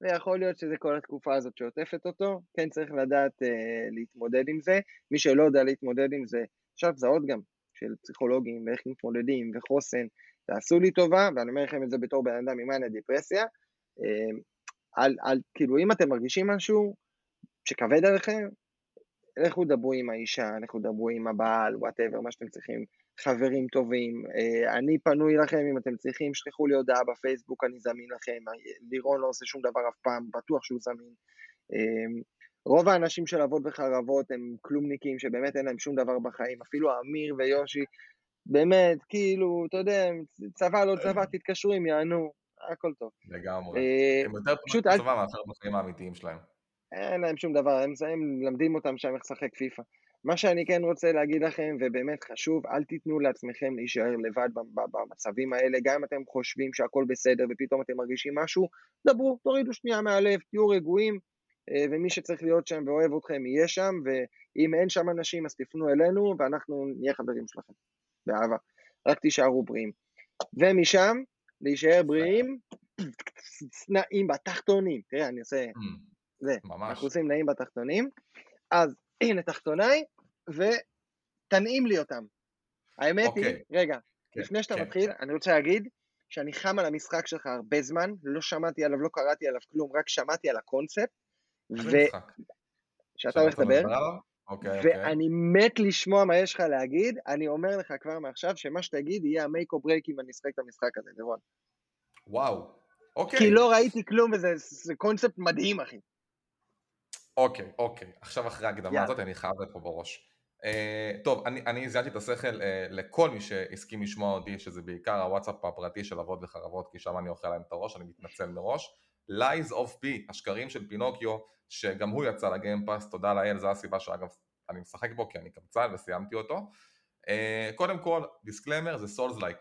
ויכול להיות שזה כל התקופה הזאת שעוטפת אותו, כן צריך לדעת אה, להתמודד עם זה. מי שלא יודע להתמודד עם זה, אפשר לזהות גם של פסיכולוגים ואיך מתמודדים וחוסן. תעשו לי טובה, ואני אומר לכם את זה בתור בן אדם עם מאניה דיפרסיה. אה, על, על, כאילו, אם אתם מרגישים משהו שכבד עליכם, לכו דברו עם האישה, לכו דברו עם הבעל, וואטאבר, מה שאתם צריכים, חברים טובים. אה, אני פנוי לכם, אם אתם צריכים, שלחו לי הודעה בפייסבוק, אני זמין לכם. לירון לא עושה שום דבר אף פעם, בטוח שהוא זמין. אה, רוב האנשים של אבות וחרבות הם כלומניקים שבאמת אין להם שום דבר בחיים, אפילו אמיר ויושי, באמת, כאילו, אתה יודע, צבא לא צבא, תתקשרו אם יענו, הכל טוב. לגמרי. אה, הם יותר פשוט בצבא מאשר בחיים האמיתיים שלהם. אין להם שום דבר, הם, הם מלמדים אותם שם איך לשחק פיפא. מה שאני כן רוצה להגיד לכם, ובאמת חשוב, אל תיתנו לעצמכם להישאר לבד במצבים האלה, גם אם אתם חושבים שהכל בסדר ופתאום אתם מרגישים משהו, דברו, תורידו שנייה מהלב, תהיו רגועים, אה, ומי שצריך להיות שם ואוהב אתכם יהיה שם, ואם אין שם אנשים אז תפנו אלינו, ואנחנו נהיה חברים שלכם, באהבה. רק תישארו בריאים. ומשם, להישאר בריאים, נעים בתחתונים. תראה, אני עושה... זה, ממש. אנחנו עושים נעים בתחתונים, אז הנה תחתוניי, ותנעים לי אותם. האמת היא, אוקיי. רגע, כן, לפני שאתה כן, מתחיל, כן. אני רוצה להגיד שאני חם על המשחק שלך הרבה זמן, לא שמעתי עליו, לא קראתי עליו כלום, רק שמעתי על הקונספט, משחק? ושאתה הולך שאתה לדבר? אוקיי, אוקיי. ואני מת לשמוע מה יש לך להגיד, אני אומר לך כבר מעכשיו, שמה שתגיד יהיה ה make או break אם אני אשחק את המשחק הזה, לירון. וואו. אוקיי. כי לא ראיתי כלום וזה זה קונספט מדהים, אחי. אוקיי, אוקיי. עכשיו אחרי ההקדמה. הזאת אני חייב את פה בראש. Uh, טוב, אני, אני זיינתי את השכל uh, לכל מי שהסכים לשמוע אותי, שזה בעיקר הוואטסאפ הפרטי של אבות וחרבות, כי שם אני אוכל להם את הראש, אני מתנצל מראש. Lies of P, השקרים של פינוקיו, שגם הוא יצא ל Game Pass, תודה לאל, זו הסיבה שאגב אני משחק בו, כי אני קמצן וסיימתי אותו. Uh, קודם כל, disclaimer זה souls like.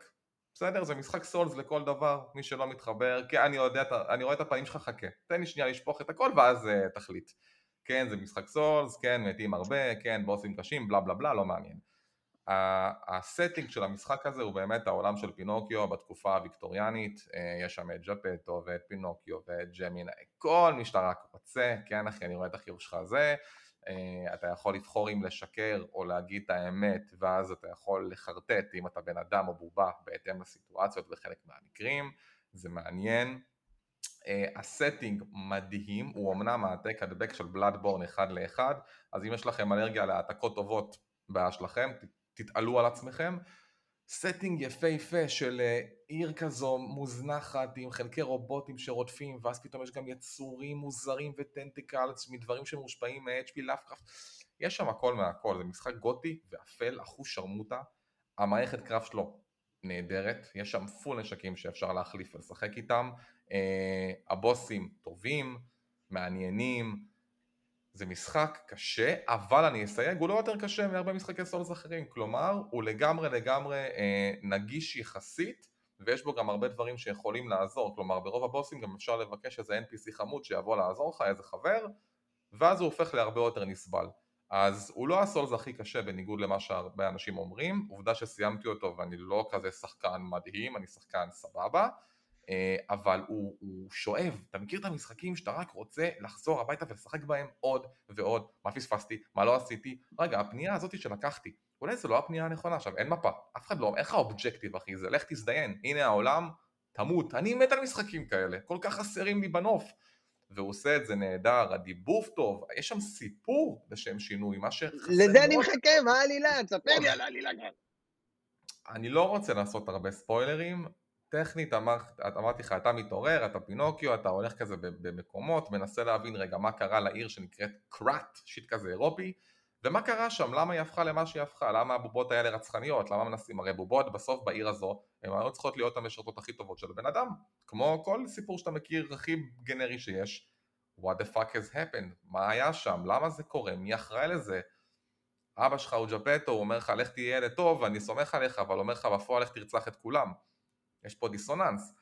בסדר? זה משחק souls לכל דבר, מי שלא מתחבר, כן, אני יודע, אני רואה את הפנים שלך, חכה. תן לי שנייה לשפוך את הכל ואז uh, תחליט. כן, זה משחק souls, כן, מתים הרבה, כן, בוסים קשים, בלה בלה בלה, לא מעניין. ה setting של המשחק הזה הוא באמת העולם של פינוקיו בתקופה הוויקטוריאנית, אה, יש שם את ג'פטו ואת פינוקיו ואת ג'מיני, כל מי שאתה רק רוצה, כן אחי, אני רואה את החיוך שלך הזה, אה, אתה יכול לבחור אם לשקר או להגיד את האמת, ואז אתה יכול לחרטט אם אתה בן אדם או בובה בהתאם לסיטואציות בחלק מהמקרים, זה מעניין. Uh, ה setting מדהים, הוא אמנם העתק הדבק של בלאדבורן אחד לאחד, אז אם יש לכם אלרגיה להעתקות טובות, בעיה שלכם, תתעלו על עצמכם. setting יפהפה של uh, עיר כזו מוזנחת עם חלקי רובוטים שרודפים, ואז פתאום יש גם יצורים מוזרים ו tentacles מדברים שמושפעים מ-HP לאבקראפט. יש שם הכל מהכל, זה משחק גותי ואפל, אחוז שרמוטה. המערכת קרב שלו נהדרת, יש שם פול נשקים שאפשר להחליף ולשחק איתם. Uh, הבוסים טובים, מעניינים, זה משחק קשה, אבל אני אסייג, הוא לא יותר קשה מהרבה משחקי סולס אחרים, כלומר, הוא לגמרי לגמרי אה, נגיש יחסית, ויש בו גם הרבה דברים שיכולים לעזור, כלומר, ברוב הבוסים גם אפשר לבקש איזה NPC חמוד שיבוא לעזור לך, איזה חבר, ואז הוא הופך להרבה יותר נסבל. אז הוא לא הסולס הכי קשה בניגוד למה שהרבה אנשים אומרים, עובדה שסיימתי אותו ואני לא כזה שחקן מדהים, אני שחקן סבבה, אה, אבל הוא, הוא שואב, אתה מכיר את המשחקים שאתה רק רוצה לחזור הביתה ולשחק בהם עוד ועוד, מה פספסתי, מה לא עשיתי, רגע הפנייה הזאת שלקחתי, אולי זו לא הפנייה הנכונה, עכשיו אין מפה, אף אחד לא, אין לך אובג'קטיב אחי, זה לך תזדיין, הנה העולם, תמות, אני מת על משחקים כאלה, כל כך חסרים לי בנוף, והוא עושה את זה נהדר, הדיבוב טוב, יש שם סיפור לשם שינוי, מה שחסר... לזה אני מחכה, מה העלילה? תספר לי על העלילה כבר. אני לא רוצה לעשות הרבה ספוילרים, טכנית אמר, אמרתי לך, אתה מתעורר, אתה פינוקיו, אתה הולך כזה במקומות, מנסה להבין רגע מה קרה לעיר שנקראת קראט, שיט כזה אירופי, ומה קרה שם, למה היא הפכה למה שהיא הפכה, למה הבובות האלה רצחניות, למה מנסים, הרי בובות בסוף בעיר הזו, הן היו צריכות להיות המשרתות הכי טובות של הבן אדם, כמו כל סיפור שאתה מכיר הכי גנרי שיש, what the fuck has happened, מה היה שם, למה זה קורה, מי אחראי לזה, אבא שלך הוא ג'פטו, הוא אומר לך לך תהיה ילד טוב ואני סומך עליך, אבל אומר לך בפועל לך תרצח את כולם, יש פה דיסוננס,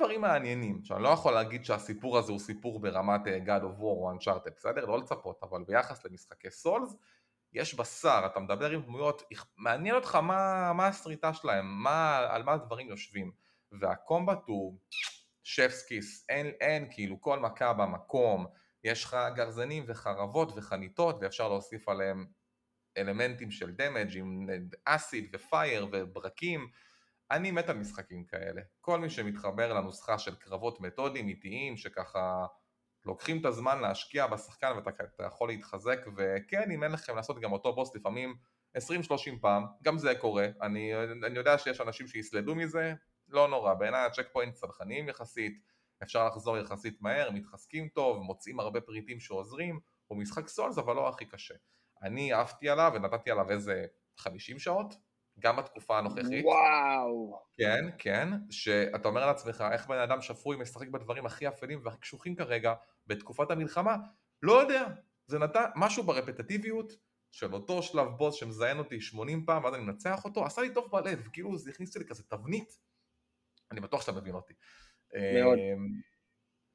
דברים מעניינים, עכשיו אני לא יכול להגיד שהסיפור הזה הוא סיפור ברמת אה, God of War או Uncharted, בסדר? לא לצפות, אבל ביחס למשחקי סולס, יש בשר, אתה מדבר עם דמויות, מעניין אותך מה, מה הסריטה שלהם, מה, על מה הדברים יושבים, והקומבט הוא שפסקיס, אין, אין כאילו כל מכה במקום, יש לך גרזנים וחרבות וחניתות ואפשר להוסיף עליהם אלמנטים של דמג' עם אסיד ופייר וברקים אני מת על משחקים כאלה. כל מי שמתחבר לנוסחה של קרבות מתודיים איטיים שככה לוקחים את הזמן להשקיע בשחקן ואתה יכול להתחזק וכן אם אין לכם לעשות גם אותו בוס לפעמים 20-30 פעם, גם זה קורה, אני, אני יודע שיש אנשים שיסלדו מזה, לא נורא, בעיניי הצ'ק פוינט צרכניים יחסית, אפשר לחזור יחסית מהר, מתחזקים טוב, מוצאים הרבה פריטים שעוזרים, הוא משחק סולס אבל לא הכי קשה. אני עפתי עליו ונתתי עליו איזה 50 שעות, גם בתקופה הנוכחית. וואו. כן, כן, שאתה אומר לעצמך, איך בן אדם שפוי משחק בדברים הכי אפלים והכי קשוחים כרגע, בתקופת המלחמה, לא יודע, זה נתן משהו ברפטטיביות של אותו שלב בוס שמזיין אותי 80 פעם ואז אני מנצח אותו, עשה לי טוב בלב, כאילו זה הכניס לי כזה תבנית, אני בטוח שאתה מבין אותי. מאוד. אמ,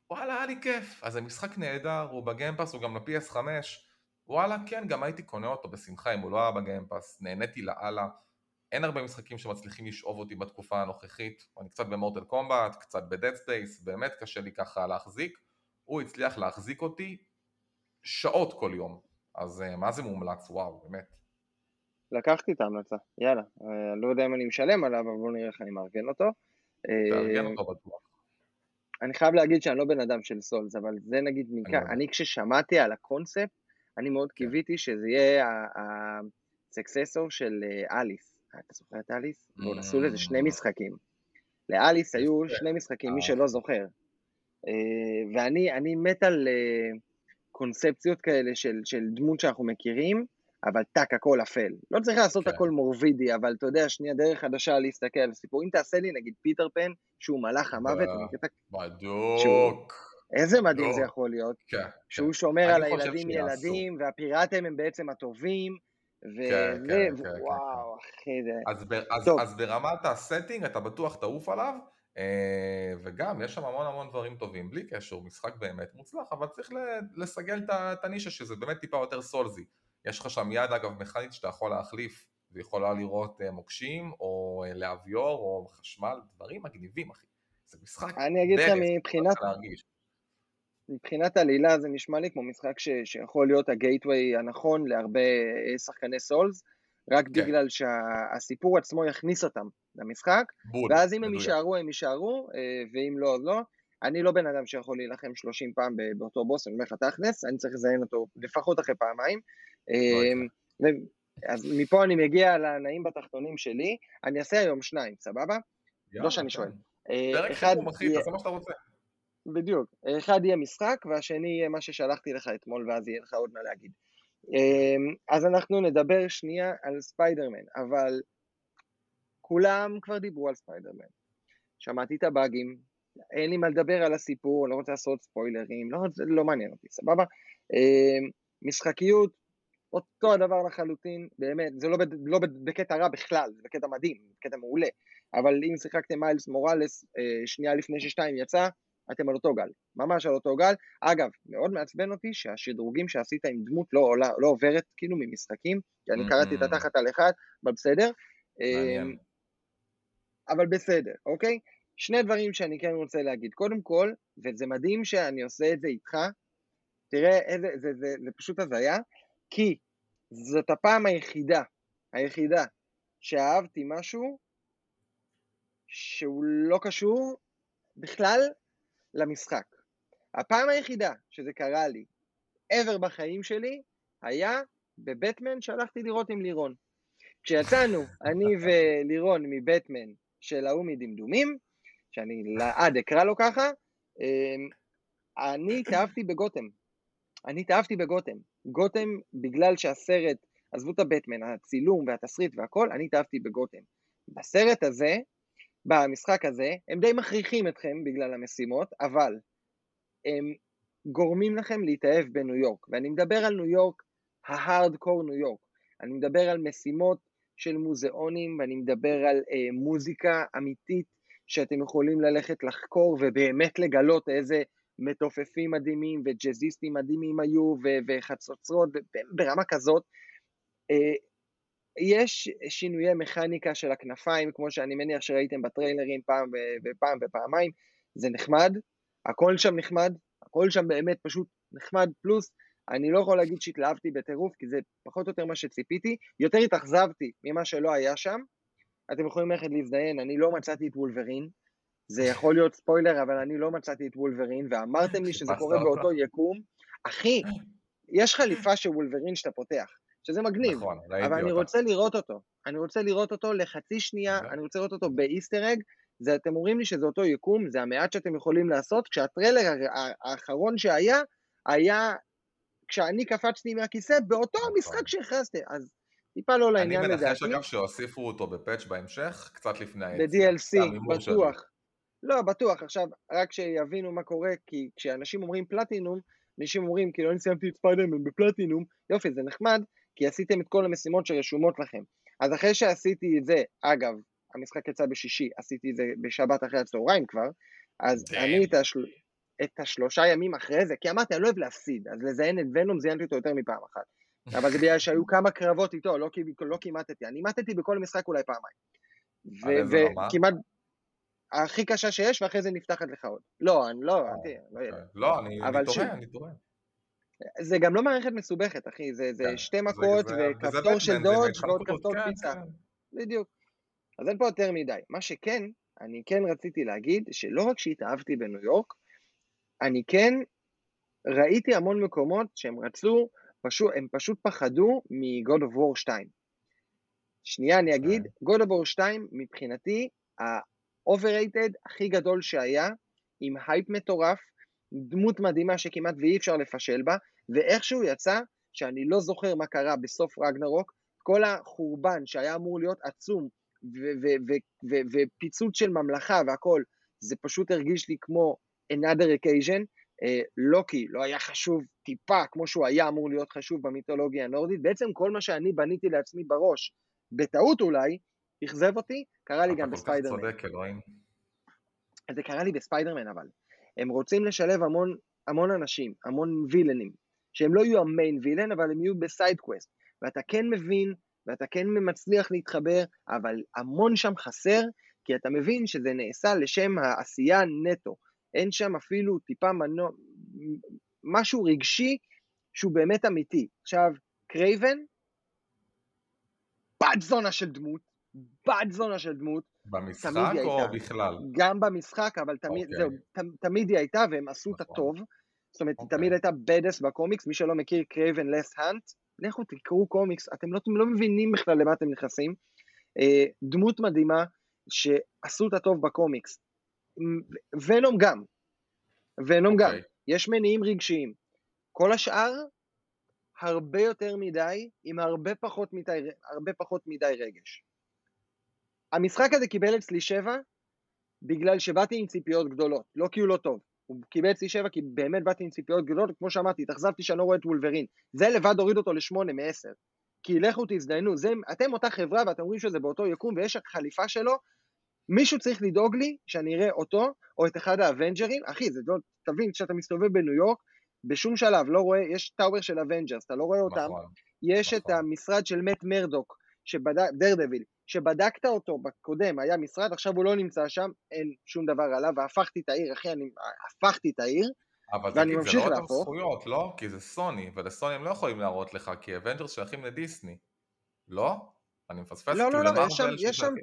וואלה, היה לי כיף, אז זה משחק נהדר, הוא ב Game Pass, הוא גם ל-PS5, וואלה, כן, גם הייתי קונה אותו בשמחה אם הוא לא היה ב Game Pass, נהניתי לאללה. אין הרבה משחקים שמצליחים לשאוב אותי בתקופה הנוכחית, אני קצת ב Mortal Kombat, קצת ב Dead Space, באמת קשה לי ככה להחזיק, הוא הצליח להחזיק אותי שעות כל יום, אז אה, מה זה מומלץ, וואו, באמת. לקחתי את ההמלצה, יאללה, אה, אני לא יודע אם אני משלם עליו, אבל בוא נראה איך אני מארגן אותו. תארגן אה, אותו בטוח. אני חייב להגיד שאני לא בן אדם של סולס, אבל זה נגיד אני, אני כששמעתי על הקונספט, אני מאוד כן. קיוויתי שזה יהיה הסקססור של אליס. אתה זוכר את אליס? ועוד עשו לזה שני משחקים. לאליס היו שני משחקים, מי שלא זוכר. אה, ואני מת על אה, קונספציות כאלה של, של דמות שאנחנו מכירים, אבל טאק, הכל אפל. לא צריך לעשות. הכל מורבידי, אבל אתה יודע, שנייה דרך חדשה להסתכל על סיפור. אם תעשה לי נגיד פיטר פן, שהוא מלאך המוות, בדיוק. איזה מדהים זה יכול להיות. כן, שהוא כן. שומר על הילדים ילדים, והפיראטים הם בעצם הטובים, כן, ו... כן, כן, וואו, אחי, זה... אז, ב, אז, אז ברמת ה setting אתה בטוח תעוף עליו, אה, וגם יש שם המון המון דברים טובים, בלי קשר, משחק באמת מוצלח, אבל צריך לסגל את הנישה שזה באמת טיפה יותר soulsy. יש לך שם יד אגב מכנית שאתה יכול להחליף, ויכולה לירות אה, מוקשים, או אה, להבעיר, או חשמל, דברים מגניבים אחי. זה משחק אני אגיד לך מבחינת... מבחינת עלילה זה נשמע לי כמו משחק ש, שיכול להיות ה gateway הנכון להרבה אה, שחקני souls, רק כן. בגלל שהסיפור עצמו יכניס אותם למשחק, בול, ואז אם הם יישארו הם יישארו, אה, ואם לא אז לא. אני לא בן אדם שיכול להילחם 30 פעם באותו בוס, אני אומר לך תכלס, אני צריך לזיין אותו לפחות אחרי פעמיים. לא ו... אז מפה אני מגיע לנעים בתחתונים שלי, אני אעשה היום שניים, סבבה? לא שאני שואל. פרק חירום אחי, תעשה מה שאתה רוצה. בדיוק. אחד יהיה משחק והשני יהיה מה ששלחתי לך אתמול ואז יהיה לך עוד מה להגיד. אמ, אז אנחנו נדבר שנייה על ספיידרמן, אבל כולם כבר דיברו על ספיידרמן. שמעתי את הבאגים, אין לי מה לדבר על הסיפור, לא רוצה לעשות ספוילרים, לא, זה לא מעניין אותי, סבבה? אמ, משחקיות, אותו הדבר לחלוטין, באמת, זה לא, לא בקטע רע בכלל, זה בקטע מדהים, בקטע מעולה, אבל אם שיחקתם מיילס מוראלס אה, שנייה לפני ששתיים יצא, אתם על אותו גל, ממש על אותו גל. אגב, מאוד מעצבן אותי שהשדרוגים שעשית עם דמות לא, עולה, לא עוברת כאילו ממשחקים, כי אני קראתי את. התחת על אחד, אבל בסדר. אמ, אבל בסדר, אוקיי? שני דברים שאני כן רוצה להגיד. קודם כל, וזה מדהים שאני עושה את זה איתך, תראה איזה, זה, זה, זה, זה פשוט הזיה, כי זאת הפעם היחידה, היחידה, שאהבתי משהו שהוא לא קשור בכלל למשחק. הפעם היחידה שזה קרה לי ever בחיים שלי, היה בבטמן שהלכתי לראות עם לירון. כשיצאנו, אני ולירון מבטמן של ההוא מדמדומים, שאני לעד אקרא לו ככה, אמ, אני התאהבתי בגותם. אני התאהבתי בגותם. גותם, בגלל שהסרט, עזבו את הבטמן, הצילום והתסריט והכל, אני התאהבתי בגותם. בסרט הזה, במשחק הזה, הם די מכריחים אתכם בגלל המשימות, אבל הם גורמים לכם להתאהב בניו יורק. ואני מדבר על ניו יורק, ההארדקור ניו יורק. אני מדבר על משימות של מוזיאונים, ואני מדבר על אה, מוזיקה אמיתית שאתם יכולים ללכת לחקור ובאמת לגלות איזה מתופפים מדהימים וג'אזיסטים מדהימים היו וחצוצרות ברמה כזאת. אה, יש שינויי מכניקה של הכנפיים, כמו שאני מניח שראיתם בטריילרים פעם ופעם ופעמיים, זה נחמד, הכל שם נחמד, הכל שם באמת פשוט נחמד, פלוס אני לא יכול להגיד שהתלהבתי בטירוף, כי זה פחות או יותר מה שציפיתי, יותר התאכזבתי ממה שלא היה שם. אתם יכולים ללכת להזדיין, אני לא מצאתי את וולברין, זה יכול להיות ספוילר, אבל אני לא מצאתי את וולברין, ואמרתם לי שזה קורה באותו יקום. אחי, יש חליפה של וולברין שאתה פותח, שזה מגניב, נכון, אבל אני רוצה לראות אותו. אני רוצה לראות אותו לחצי שנייה, אני רוצה לראות אותו באיסטר אג, זה אתם אומרים לי שזה אותו יקום, זה המעט שאתם יכולים לעשות, כשהטריילר האחרון שהיה, היה כשאני קפצתי מהכיסא באותו נכון. המשחק שהכרזתי, אז טיפה לא לעניין לדעתי. אני מנחש אגב שהוסיפו אותו בפאץ' בהמשך, קצת לפני היציאה. ב-DLC, בטוח. לא, בטוח. עכשיו, רק שיבינו מה קורה, כי כשאנשים אומרים פלטינום, אנשים אומרים, כאילו, אני סיימתי את ספיידרמן בפלטינום, יופי, זה נחמד, כי עשיתם את כל המשימות שרשומות לכם. אז אחרי שעשיתי את זה, אגב, המשחק יצא בשישי, עשיתי את זה בשבת אחרי הצהריים כבר, אז אני את, השל... את השלושה ימים אחרי זה, כי אמרתי, אני לא אוהב להפסיד, אז לזיין את ונום זיינתי אותו יותר מפעם אחת. אבל זה בגלל שהיו כמה קרבות איתו, לא, לא כימטתי, אני אימטתי בכל משחק אולי פעמיים. וכמעט, הכי קשה שיש, ואחרי זה נפתחת לך עוד. לא, אני לא, תהיה, לא יהיה. לא, אני תוהה, אני תוהה. זה גם לא מערכת מסובכת, אחי, זה, זה כן, שתי מכות וכפתור של דודג' ועוד כפתור כן, פיצה. כן. בדיוק. אז אין פה יותר מדי. מה שכן, אני כן רציתי להגיד, שלא רק שהתאהבתי בניו יורק, אני כן ראיתי המון מקומות שהם רצו, פשוט, הם פשוט פחדו מ-God of War 2. שנייה אני אגיד, God of War 2 מבחינתי ה-overrated הכי גדול שהיה, עם הייפ מטורף, דמות מדהימה שכמעט ואי אפשר לפשל בה, ואיכשהו יצא שאני לא זוכר מה קרה בסוף רגנרוק, כל החורבן שהיה אמור להיות עצום, ופיצוץ של ממלכה והכל, זה פשוט הרגיש לי כמו another occasion, אה, לוקי לא היה חשוב טיפה כמו שהוא היה אמור להיות חשוב במיתולוגיה הנורדית, בעצם כל מה שאני בניתי לעצמי בראש, בטעות אולי, אכזב אותי, קרה לי גם בספיידרמן. אתה כל כך צודק, אלוהים. זה קרה לי בספיידרמן אבל. הם רוצים לשלב המון, המון אנשים, המון וילנים, שהם לא יהיו ה main villain, אבל הם יהיו ב side quest. ואתה כן מבין, ואתה כן מצליח להתחבר, אבל המון שם חסר, כי אתה מבין שזה נעשה לשם העשייה נטו. אין שם אפילו טיפה מנוע, משהו רגשי שהוא באמת אמיתי. עכשיו, קרייבן, בת זונה של דמות, בת זונה של דמות. במשחק או הייתה. בכלל? גם במשחק, אבל תמיד, okay. אוקיי. זהו, ת, תמיד היא הייתה והם עשו את נכון. הטוב. זאת אומרת, okay. היא תמיד אוקיי. הייתה badass בקומיקס, מי שלא מכיר Kraven Last Hunt, לכו תקראו קומיקס, אתם לא, אתם לא מבינים בכלל למה אתם נכנסים. אה, דמות מדהימה שעשו את הטוב בקומיקס. ונום גם, ונום okay. גם, אוקיי. יש מניעים רגשיים. כל השאר, הרבה יותר מדי, עם הרבה פחות מדי, הרבה פחות מדי רגש. המשחק הזה קיבל אצלי שבע, בגלל שבאתי עם ציפיות גדולות, לא כי הוא לא טוב. הוא קיבל אצלי שבע כי באמת באתי עם ציפיות גדולות, כמו שאמרתי, התאכזבתי שאני לא רואה את וולברין. זה לבד הוריד אותו לשמונה מעשר. כי לכו תזדיינו, זה, אתם אותה חברה ואתם אומרים שזה באותו יקום ויש חליפה שלו, מישהו צריך לדאוג לי שאני אראה אותו או את אחד האבנג'רים, אחי, זה לא, תבין, כשאתה מסתובב בניו יורק, בשום שלב לא רואה, יש tower של אבנג'רס, אתה לא רואה אותם, נכון, יש נכון. את המשרד של מת מרדוק, שבדק, דרדוויל, שבדקת אותו בקודם, היה משרד, עכשיו הוא לא נמצא שם, אין שום דבר עליו, והפכתי את העיר, אחי, אני הפכתי את העיר, אבל ואני ממשיך להפוך. אבל זה לא אותם זכויות, לא? כי זה סוני, ולסוני הם לא יכולים להראות לך, כי אבנג'רס שייכים לדיסני. לא? אני מפספס? לא, לא, לא, יש שם, יש שם,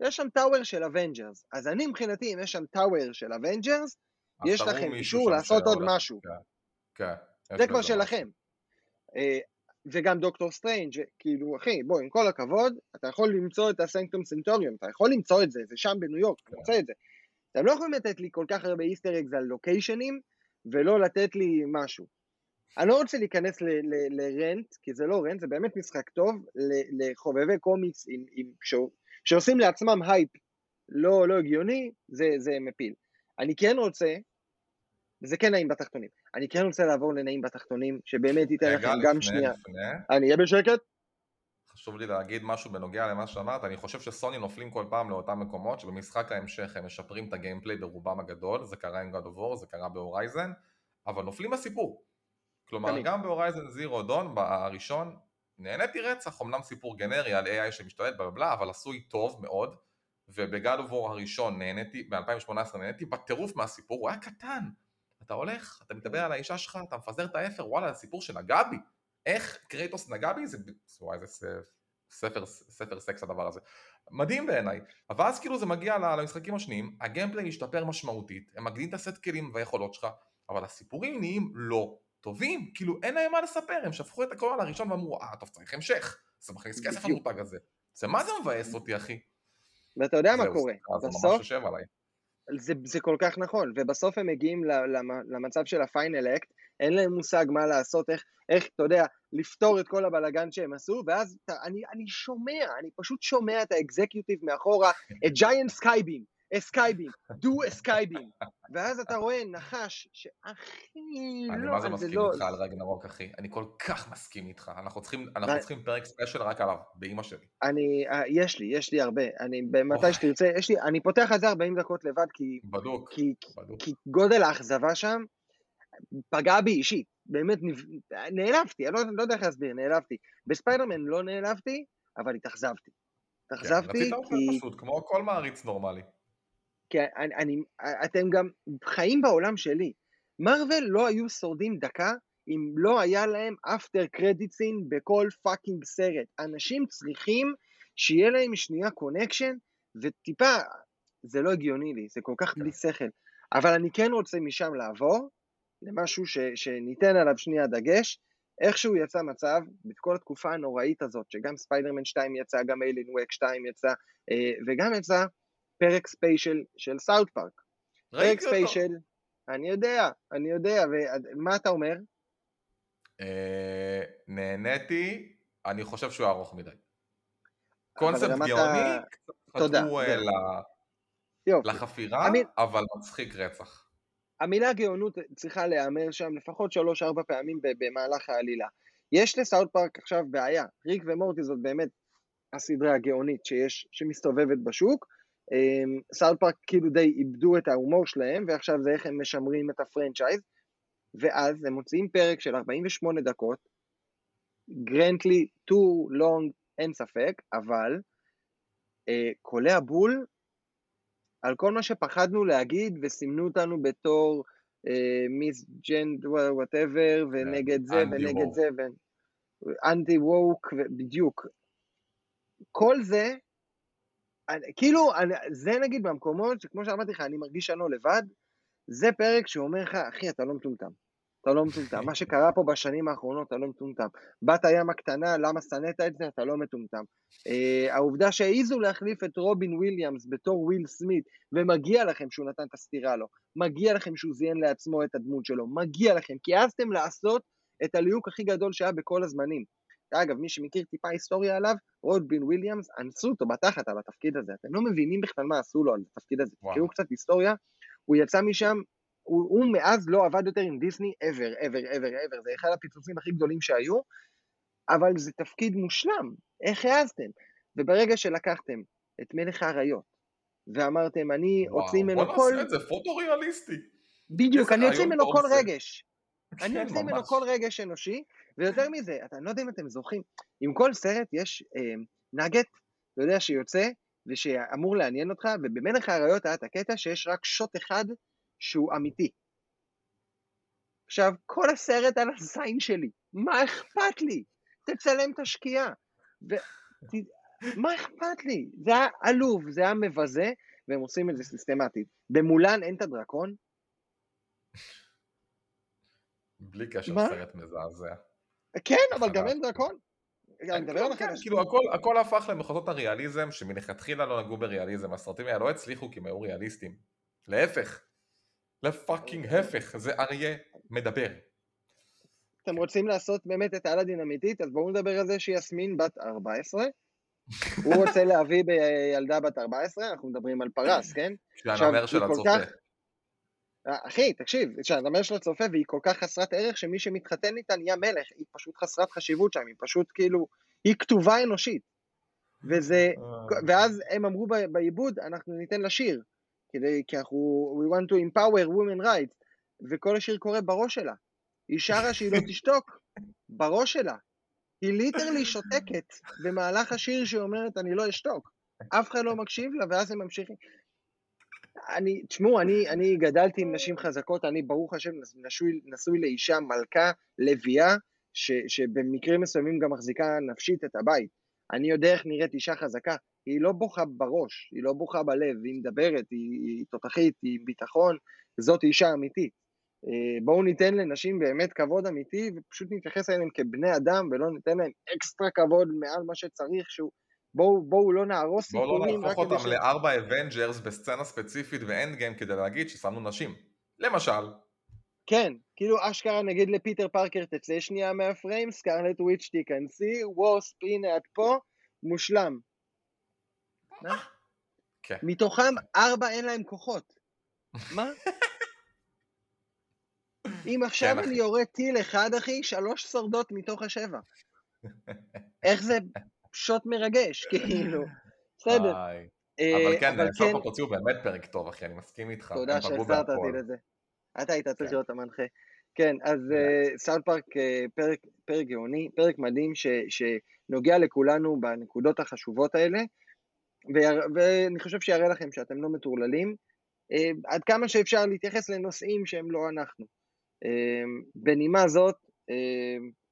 יש שם tower של אבנג'רס. אז אני מבחינתי, אם יש שם tower של אבנג'רס, יש לכם אישור לעשות עוד משהו. כן. כן זה כבר שלכם. וגם דוקטור סטרנג', כאילו, אחי, בוא, עם כל הכבוד, אתה יכול למצוא את ה Sanctum Sanctorum, אתה יכול למצוא את זה, זה שם בניו יורק, אתה מוצא את זה. אתם לא יכולים לתת לי כל כך הרבה Easter eggs על לוקיישנים, ולא לתת לי משהו. אני לא רוצה להיכנס ל rant, כי זה לא rant, זה באמת משחק טוב לחובבי קומיקס עם, עם, שעושים לעצמם הייפ לא, לא הגיוני, זה, זה מפיל. אני כן רוצה, וזה כן נעים בתחתונים, אני כן רוצה לעבור לנעים בתחתונים, שבאמת ייתן לכם גם שנייה. לפני. אני אהיה בשקט? חשוב לי להגיד משהו בנוגע למה שאמרת, אני חושב שסוני נופלים כל פעם לאותם מקומות שבמשחק ההמשך הם משפרים את ה gameplay ברובם הגדול, זה קרה עם God of War, זה קרה בהורייזן, אבל נופלים בסיפור. כלומר, תמיד. גם ב Horizon Zero Dawn, הראשון, נהניתי רצח, אמנם סיפור גנרי על AI שמשתלט בלה בלה, אבל עשוי טוב מאוד, וב God of War הראשון נהניתי, ב-2018 נהניתי בטירוף מהסיפור, הוא היה קטן. אתה הולך, אתה מדבר על האישה שלך, אתה מפזר את האפר, וואלה, הסיפור של נגע בי. איך קרייטוס נגע בי? זה, וואי, זה ספר, ספר סקס הדבר הזה. מדהים בעיניי. אבל אז כאילו זה מגיע למשחקים השניים, ה gameplay משתפר משמעותית, הם מגדילים את הסט כלים והיכולות שלך, אבל הסיפורים נהיים לא טובים, כאילו אין להם מה לספר, הם שפכו את הכל על הראשון ואמרו, אה, טוב, צריך המשך, זה מכניס כסף המותג הזה. זה מה זה מבאס אותי, אחי? ואתה יודע מה קורה, בסוף, זה, זה כל כך נכון, ובסוף הם מגיעים למצב של ה final act, אין להם מושג מה לעשות, איך, איך, אתה יודע, לפתור את כל הבלגן שהם עשו, ואז אתה, אני, אני שומע, אני פשוט שומע את ה executive מאחורה, את giant סקייבים, אסקייבים, דו אסקייבים, ואז אתה רואה נחש שהכי לא, אני מה זה מסכים לא... איתך על רגנרוק אחי, אני כל כך מסכים איתך, אנחנו צריכים, פרק ספיישל רק עליו, באימא שלי. אני, אה, יש לי, יש לי הרבה, אני, במתי שתרצה, יש לי, אני פותח את זה 40 דקות לבד, כי, בדוק, כי, בדוק. כי גודל האכזבה שם פגע בי אישית, באמת נעלבתי, אני לא, לא יודע איך להסביר, נעלבתי. בספיידרמן לא נעלבתי, אבל התאכזבתי. התאכזבתי כן, כי... רצית פשוט, כמו כל מעריץ נורמלי. כי אני, אני, אתם גם חיים בעולם שלי. מרוויל לא היו שורדים דקה אם לא היה להם after credit scene בכל fucking סרט. אנשים צריכים שיהיה להם שנייה connection, וטיפה, זה לא הגיוני לי, זה כל כך בלי כן. שכל. אבל אני כן רוצה משם לעבור למשהו ש, שניתן עליו שנייה דגש. איכשהו יצא מצב, בכל התקופה הנוראית הזאת, שגם ספיידרמן 2 יצא, גם Alan Wake 2 יצא, אה, וגם יצא פרק ספיישל של סאוט פארק. פרק ספיישל, אני יודע, אני יודע, ומה אתה אומר? אה, נהניתי, אני חושב שהוא ארוך מדי. קונספט גאוני, חתכו אה, לחפירה, אבל מצחיק רצח. המילה גאונות צריכה להיאמר שם לפחות שלוש-ארבע פעמים במהלך העלילה. יש לסאוט פארק עכשיו בעיה, ריק ומורטי זאת באמת הסדרה הגאונית שיש, שמסתובבת בשוק, סאוט אמ, פארק כאילו די איבדו את ההומור שלהם, ועכשיו זה איך הם משמרים את ה franchise, ואז הם מוציאים פרק של 48 דקות, grantedly too long, אין ספק, אבל uh, קולע בול על כל מה שפחדנו להגיד וסימנו אותנו בתור misgender whatever ונגד זה ונגד זה ו anti woke בדיוק. כל זה כאילו, אני, זה נגיד במקומות שכמו שאמרתי לך, אני מרגיש שאני לא לבד, זה פרק שאומר לך, אחי, אתה לא מטומטם. אתה לא מטומטם. מה שקרה פה בשנים האחרונות, אתה לא מטומטם. בת הים הקטנה, למה שנאת את זה, אתה לא מטומטם. Uh, העובדה שהעיזו להחליף את רובין וויליאמס בתור וויל סמית, ומגיע לכם שהוא נתן את הסטירה לו, מגיע לכם שהוא זיין לעצמו את הדמות שלו, מגיע לכם, כי העזתם לעשות את הליהוק הכי גדול שהיה בכל הזמנים. אגב, מי שמכיר טיפה היסטוריה עליו, רובין וויליאמס, אנסו אותו בתחת על התפקיד הזה. אתם לא מבינים בכלל מה עשו לו על התפקיד הזה. תקראו קצת היסטוריה, הוא יצא משם, הוא, הוא מאז לא עבד יותר עם דיסני ever, ever, ever, ever. זה אחד הפיצוצים הכי גדולים שהיו, אבל זה תפקיד מושלם. איך העזתם? וברגע שלקחתם את מלך האריות, ואמרתם, אני אוציא ממנו כל... בוא נעשה את זה פוטו-ריאליסטי. בדיוק, אני אוציא ממנו כל רגש. אני אוציא ממנו כל רגש אנושי, ויותר מזה, אתה לא יודע אם אתם זוכרים, עם כל סרט יש אה, נגט, אתה יודע, שיוצא ושאמור לעניין אותך, ובמלך האריות היה את הקטע שיש רק שוט אחד שהוא אמיתי. עכשיו, כל הסרט על הזין שלי, מה אכפת לי? תצלם את השקיעה. ו... מה אכפת לי? זה היה עלוב, זה היה מבזה, והם עושים את זה סיסטמטית. במולן אין את הדרקון, בלי קשר סרט מזעזע. כן, אבל גם אין דרקון. אני מדבר על החדש. כאילו הכל, הפך למחוזות הריאליזם שמלכתחילה לא נגעו בריאליזם, הסרטים האלה לא הצליחו כי הם היו ריאליסטים. להפך. לפאקינג הפך, זה אריה מדבר. אתם רוצים לעשות באמת את אלאדין אמיתית, אז בואו נדבר על זה שיסמין בת 14. הוא רוצה להביא בילדה בת 14, אנחנו מדברים על פרס, כן? כשהנמר של הצופה. אה, אחי, תקשיב, כשהנמר של הצופה והיא כל כך חסרת ערך שמי שמתחתן איתה נהיה מלך, היא פשוט חסרת חשיבות שם, היא פשוט כאילו, היא כתובה אנושית. וזה, אה. ואז הם אמרו בעיבוד, אנחנו ניתן לה שיר, כדי, כי אנחנו, we want to empower women rights, וכל השיר קורה בראש שלה. היא שרה שהיא לא תשתוק, בראש שלה. היא ליטרלי שותקת במהלך השיר שהיא אומרת, אני לא אשתוק. אף אחד לא מקשיב לה, ואז הם ממשיכים. אני, תשמעו, אני, אני גדלתי עם נשים חזקות, אני ברוך השם נשוי, נשוי לאישה מלכה, לביאה, ש, שבמקרים מסוימים גם מחזיקה נפשית את הבית. אני יודע איך נראית אישה חזקה, היא לא בוכה בראש, היא לא בוכה בלב, היא מדברת, היא, היא תותחית, היא ביטחון, זאת אישה אמיתית. אה, בואו ניתן לנשים באמת כבוד אמיתי ופשוט נתייחס אליהן כבני אדם ולא ניתן להן אקסטרה כבוד מעל מה שצריך שהוא בואו בוא לא נהרוס סיפורים. בואו לא נהפוך אותם ש... לארבע Avengers בסצנה ספציפית ב-Endgame כדי להגיד ששמנו נשים. למשל. כן, כאילו אשכרה נגיד לפיטר פארקר תצא שנייה מהפריים, סקארלט וויץ' תיכנסי, ווספ הנה את פה, מושלם. כן. מתוכם ארבע אין להם כוחות. מה? אם עכשיו כן, אני יורה טיל אחד, אחי, שלוש שורדות מתוך השבע. איך זה שוט מרגש, כאילו. בסדר. אה, אבל כן, סוף כן- הוציאו באמת פרק טוב, אחי, אני מסכים איתך. תודה שהחזרת אותי לזה. אתה היית צריך כן. להיות המנחה. כן, אז סאוט פארק אה, פרק גאוני, פרק מדהים שנוגע לכולנו בנקודות החשובות האלה, ואני חושב שיראה לכם שאתם לא מטורללים, אה, עד כמה שאפשר להתייחס לנושאים שהם לא אנחנו. בנימה זאת,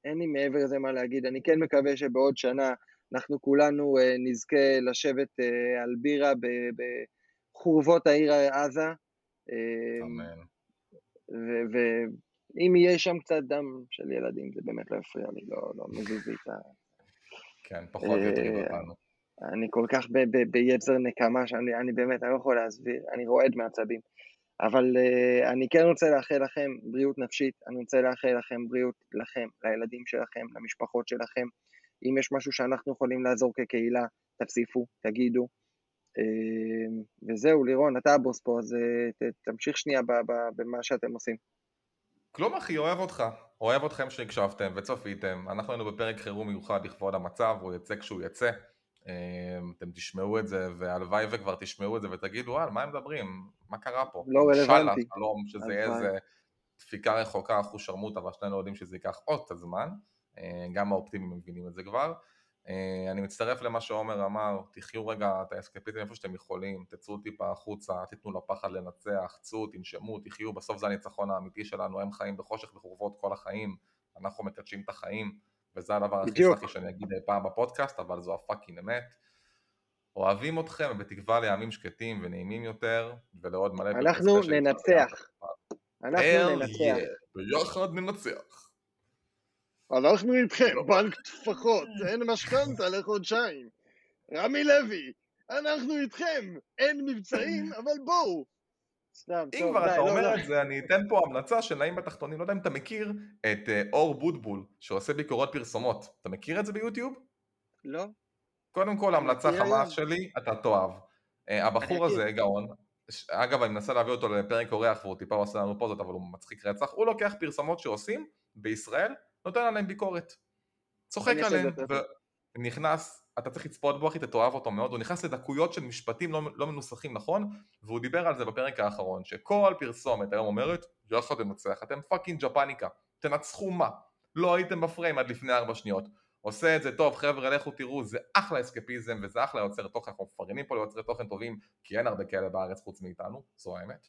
אין לי מעבר לזה מה להגיד, אני כן מקווה שבעוד שנה אנחנו כולנו אה, נזכה לשבת אה, על בירה בחורבות העיר עזה. אה, אמן. ואם יהיה שם קצת דם של ילדים, זה באמת לא יפריע לי, לא, לא מזיז לי את ה... כן, פחות יטריד אותנו. אני כל כך ביצר נקמה שאני באמת, אני לא יכול להסביר, אני רועד מעצבים. אבל uh, אני כן רוצה לאחל לכם בריאות נפשית, אני רוצה לאחל לכם בריאות לכם, לילדים שלכם, למשפחות שלכם, אם יש משהו שאנחנו יכולים לעזור כקהילה, תפסיפו, תגידו. אמ, וזהו, לירון, אתה הבוס פה, אז אה, תמשיך שנייה במה שאתם עושים. כלום אחי, אוהב אותך. אוהב אתכם שהקשבתם וצופיתם. אנחנו היינו בפרק חירום מיוחד לכבוד המצב, הוא יצא כשהוא יצא. אמ, אתם תשמעו את זה, והלוואי וכבר תשמעו את זה ותגידו, על מה הם מדברים? מה קרה פה? לא רלוונטי. שלום, שזה יהיה איזה דפיקה רחוקה, אחוז שרמוטה, אבל שנינו יודעים שזה ייקח עוד קצת זמן. אה, גם האופטימיים מבינים את זה כבר. אה, אני מצטרף למה שעומר אמר, תחיו רגע את האסקפיזם איפה שאתם יכולים, תצאו טיפה החוצה, תיתנו לפחד לנצח, צאו, תנשמו, תחיו, בסוף זה הניצחון האמיתי שלנו, הם חיים בחושך וחורבות כל החיים, אנחנו מקדשים את החיים, וזה הדבר הכי סלחי שאני אגיד אי פעם בפודקאסט, אבל זו הפאקינג אמת. אוהבים אתכם, ובתקווה לימים שקטים ונעימים יותר, ולעוד מלא... אנחנו ננצח. אנחנו ננצח. ביחד ננצח. אנחנו איתכם, בנק טפחות, אין משכנתה לחודשיים. רמי לוי, אנחנו איתכם, אין מבצעים, אבל בואו. סתם, אם כבר אתה לא, אומר לא. את זה, אני אתן פה המלצה של נעים בתחתונים, לא יודע אם אתה מכיר את אה, אור בוטבול, שעושה ביקורות פרסומות. אתה מכיר את זה ביוטיוב? לא. קודם כל, המלצה חמה שלי, אתה תאהב. אה, הבחור הזה, גאון, אגב, אני מנסה להביא אותו לפרק אורח, והוא טיפה עושה לנו פוזות, אבל הוא מצחיק רצח, הוא לוקח פרסומות שעושים בישראל, נותן עליהם ביקורת. צוחק עליהם, ונכנס, אתה צריך לצפות בו אחי, אתה תאהב אותו מאוד, הוא נכנס לדקויות של משפטים לא, לא מנוסחים נכון, והוא דיבר על זה בפרק האחרון, שכל פרסומת היום אומרת, יחד ננצח, אתם fucking ג'פניקה, תנצחו מה? לא הייתם בפריים עד לפני ארבע שניות. עושה את זה טוב, חבר'ה, לכו תראו, זה אחלה אסקפיזם וזה אחלה יוצר תוכן, אנחנו מפרגנים פה ליוצרי תוכן טובים, כי אין הרבה כאלה בארץ חוץ מאיתנו, זו האמת.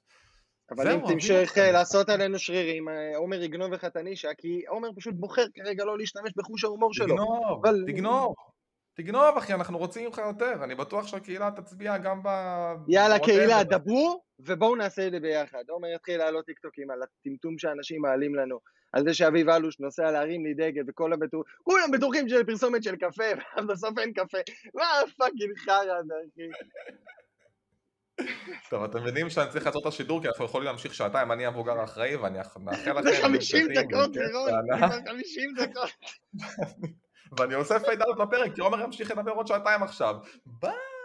אבל אם תמשיך אה, לעשות עלינו שרירים, אה, עומר יגנוב לך את הנישה, כי עומר פשוט בוחר כרגע לא להשתמש בחוש ההומור שלו. תגנוב, תגנוב. תגנוב אחי, אנחנו רוצים ממך יותר, אני בטוח שהקהילה תצביע גם ב... יאללה קהילה, דברו, ובואו נעשה את זה ביחד. עומר יתחיל לעלות טיקטוקים על הטמטום שאנשים מעלים לנו, על זה שאביב אלוש נוסע להרים לי דגל, וכל הבטוח... כולם בטוחים שזה פרסומת של קפה, ובסוף אין קפה. מה fucking חרא זה, אחי. טוב, אתם מבינים שאני צריך לעשות את השידור כי אנחנו יכולים להמשיך שעתיים, אני המבוגר האחראי ואני מאחל לכם... זה 50 דקות, לירון, זה 50 דקות. ואני עושה fade out לפרק, כי עומר ימשיך לדבר עוד שעתיים עכשיו. ביי!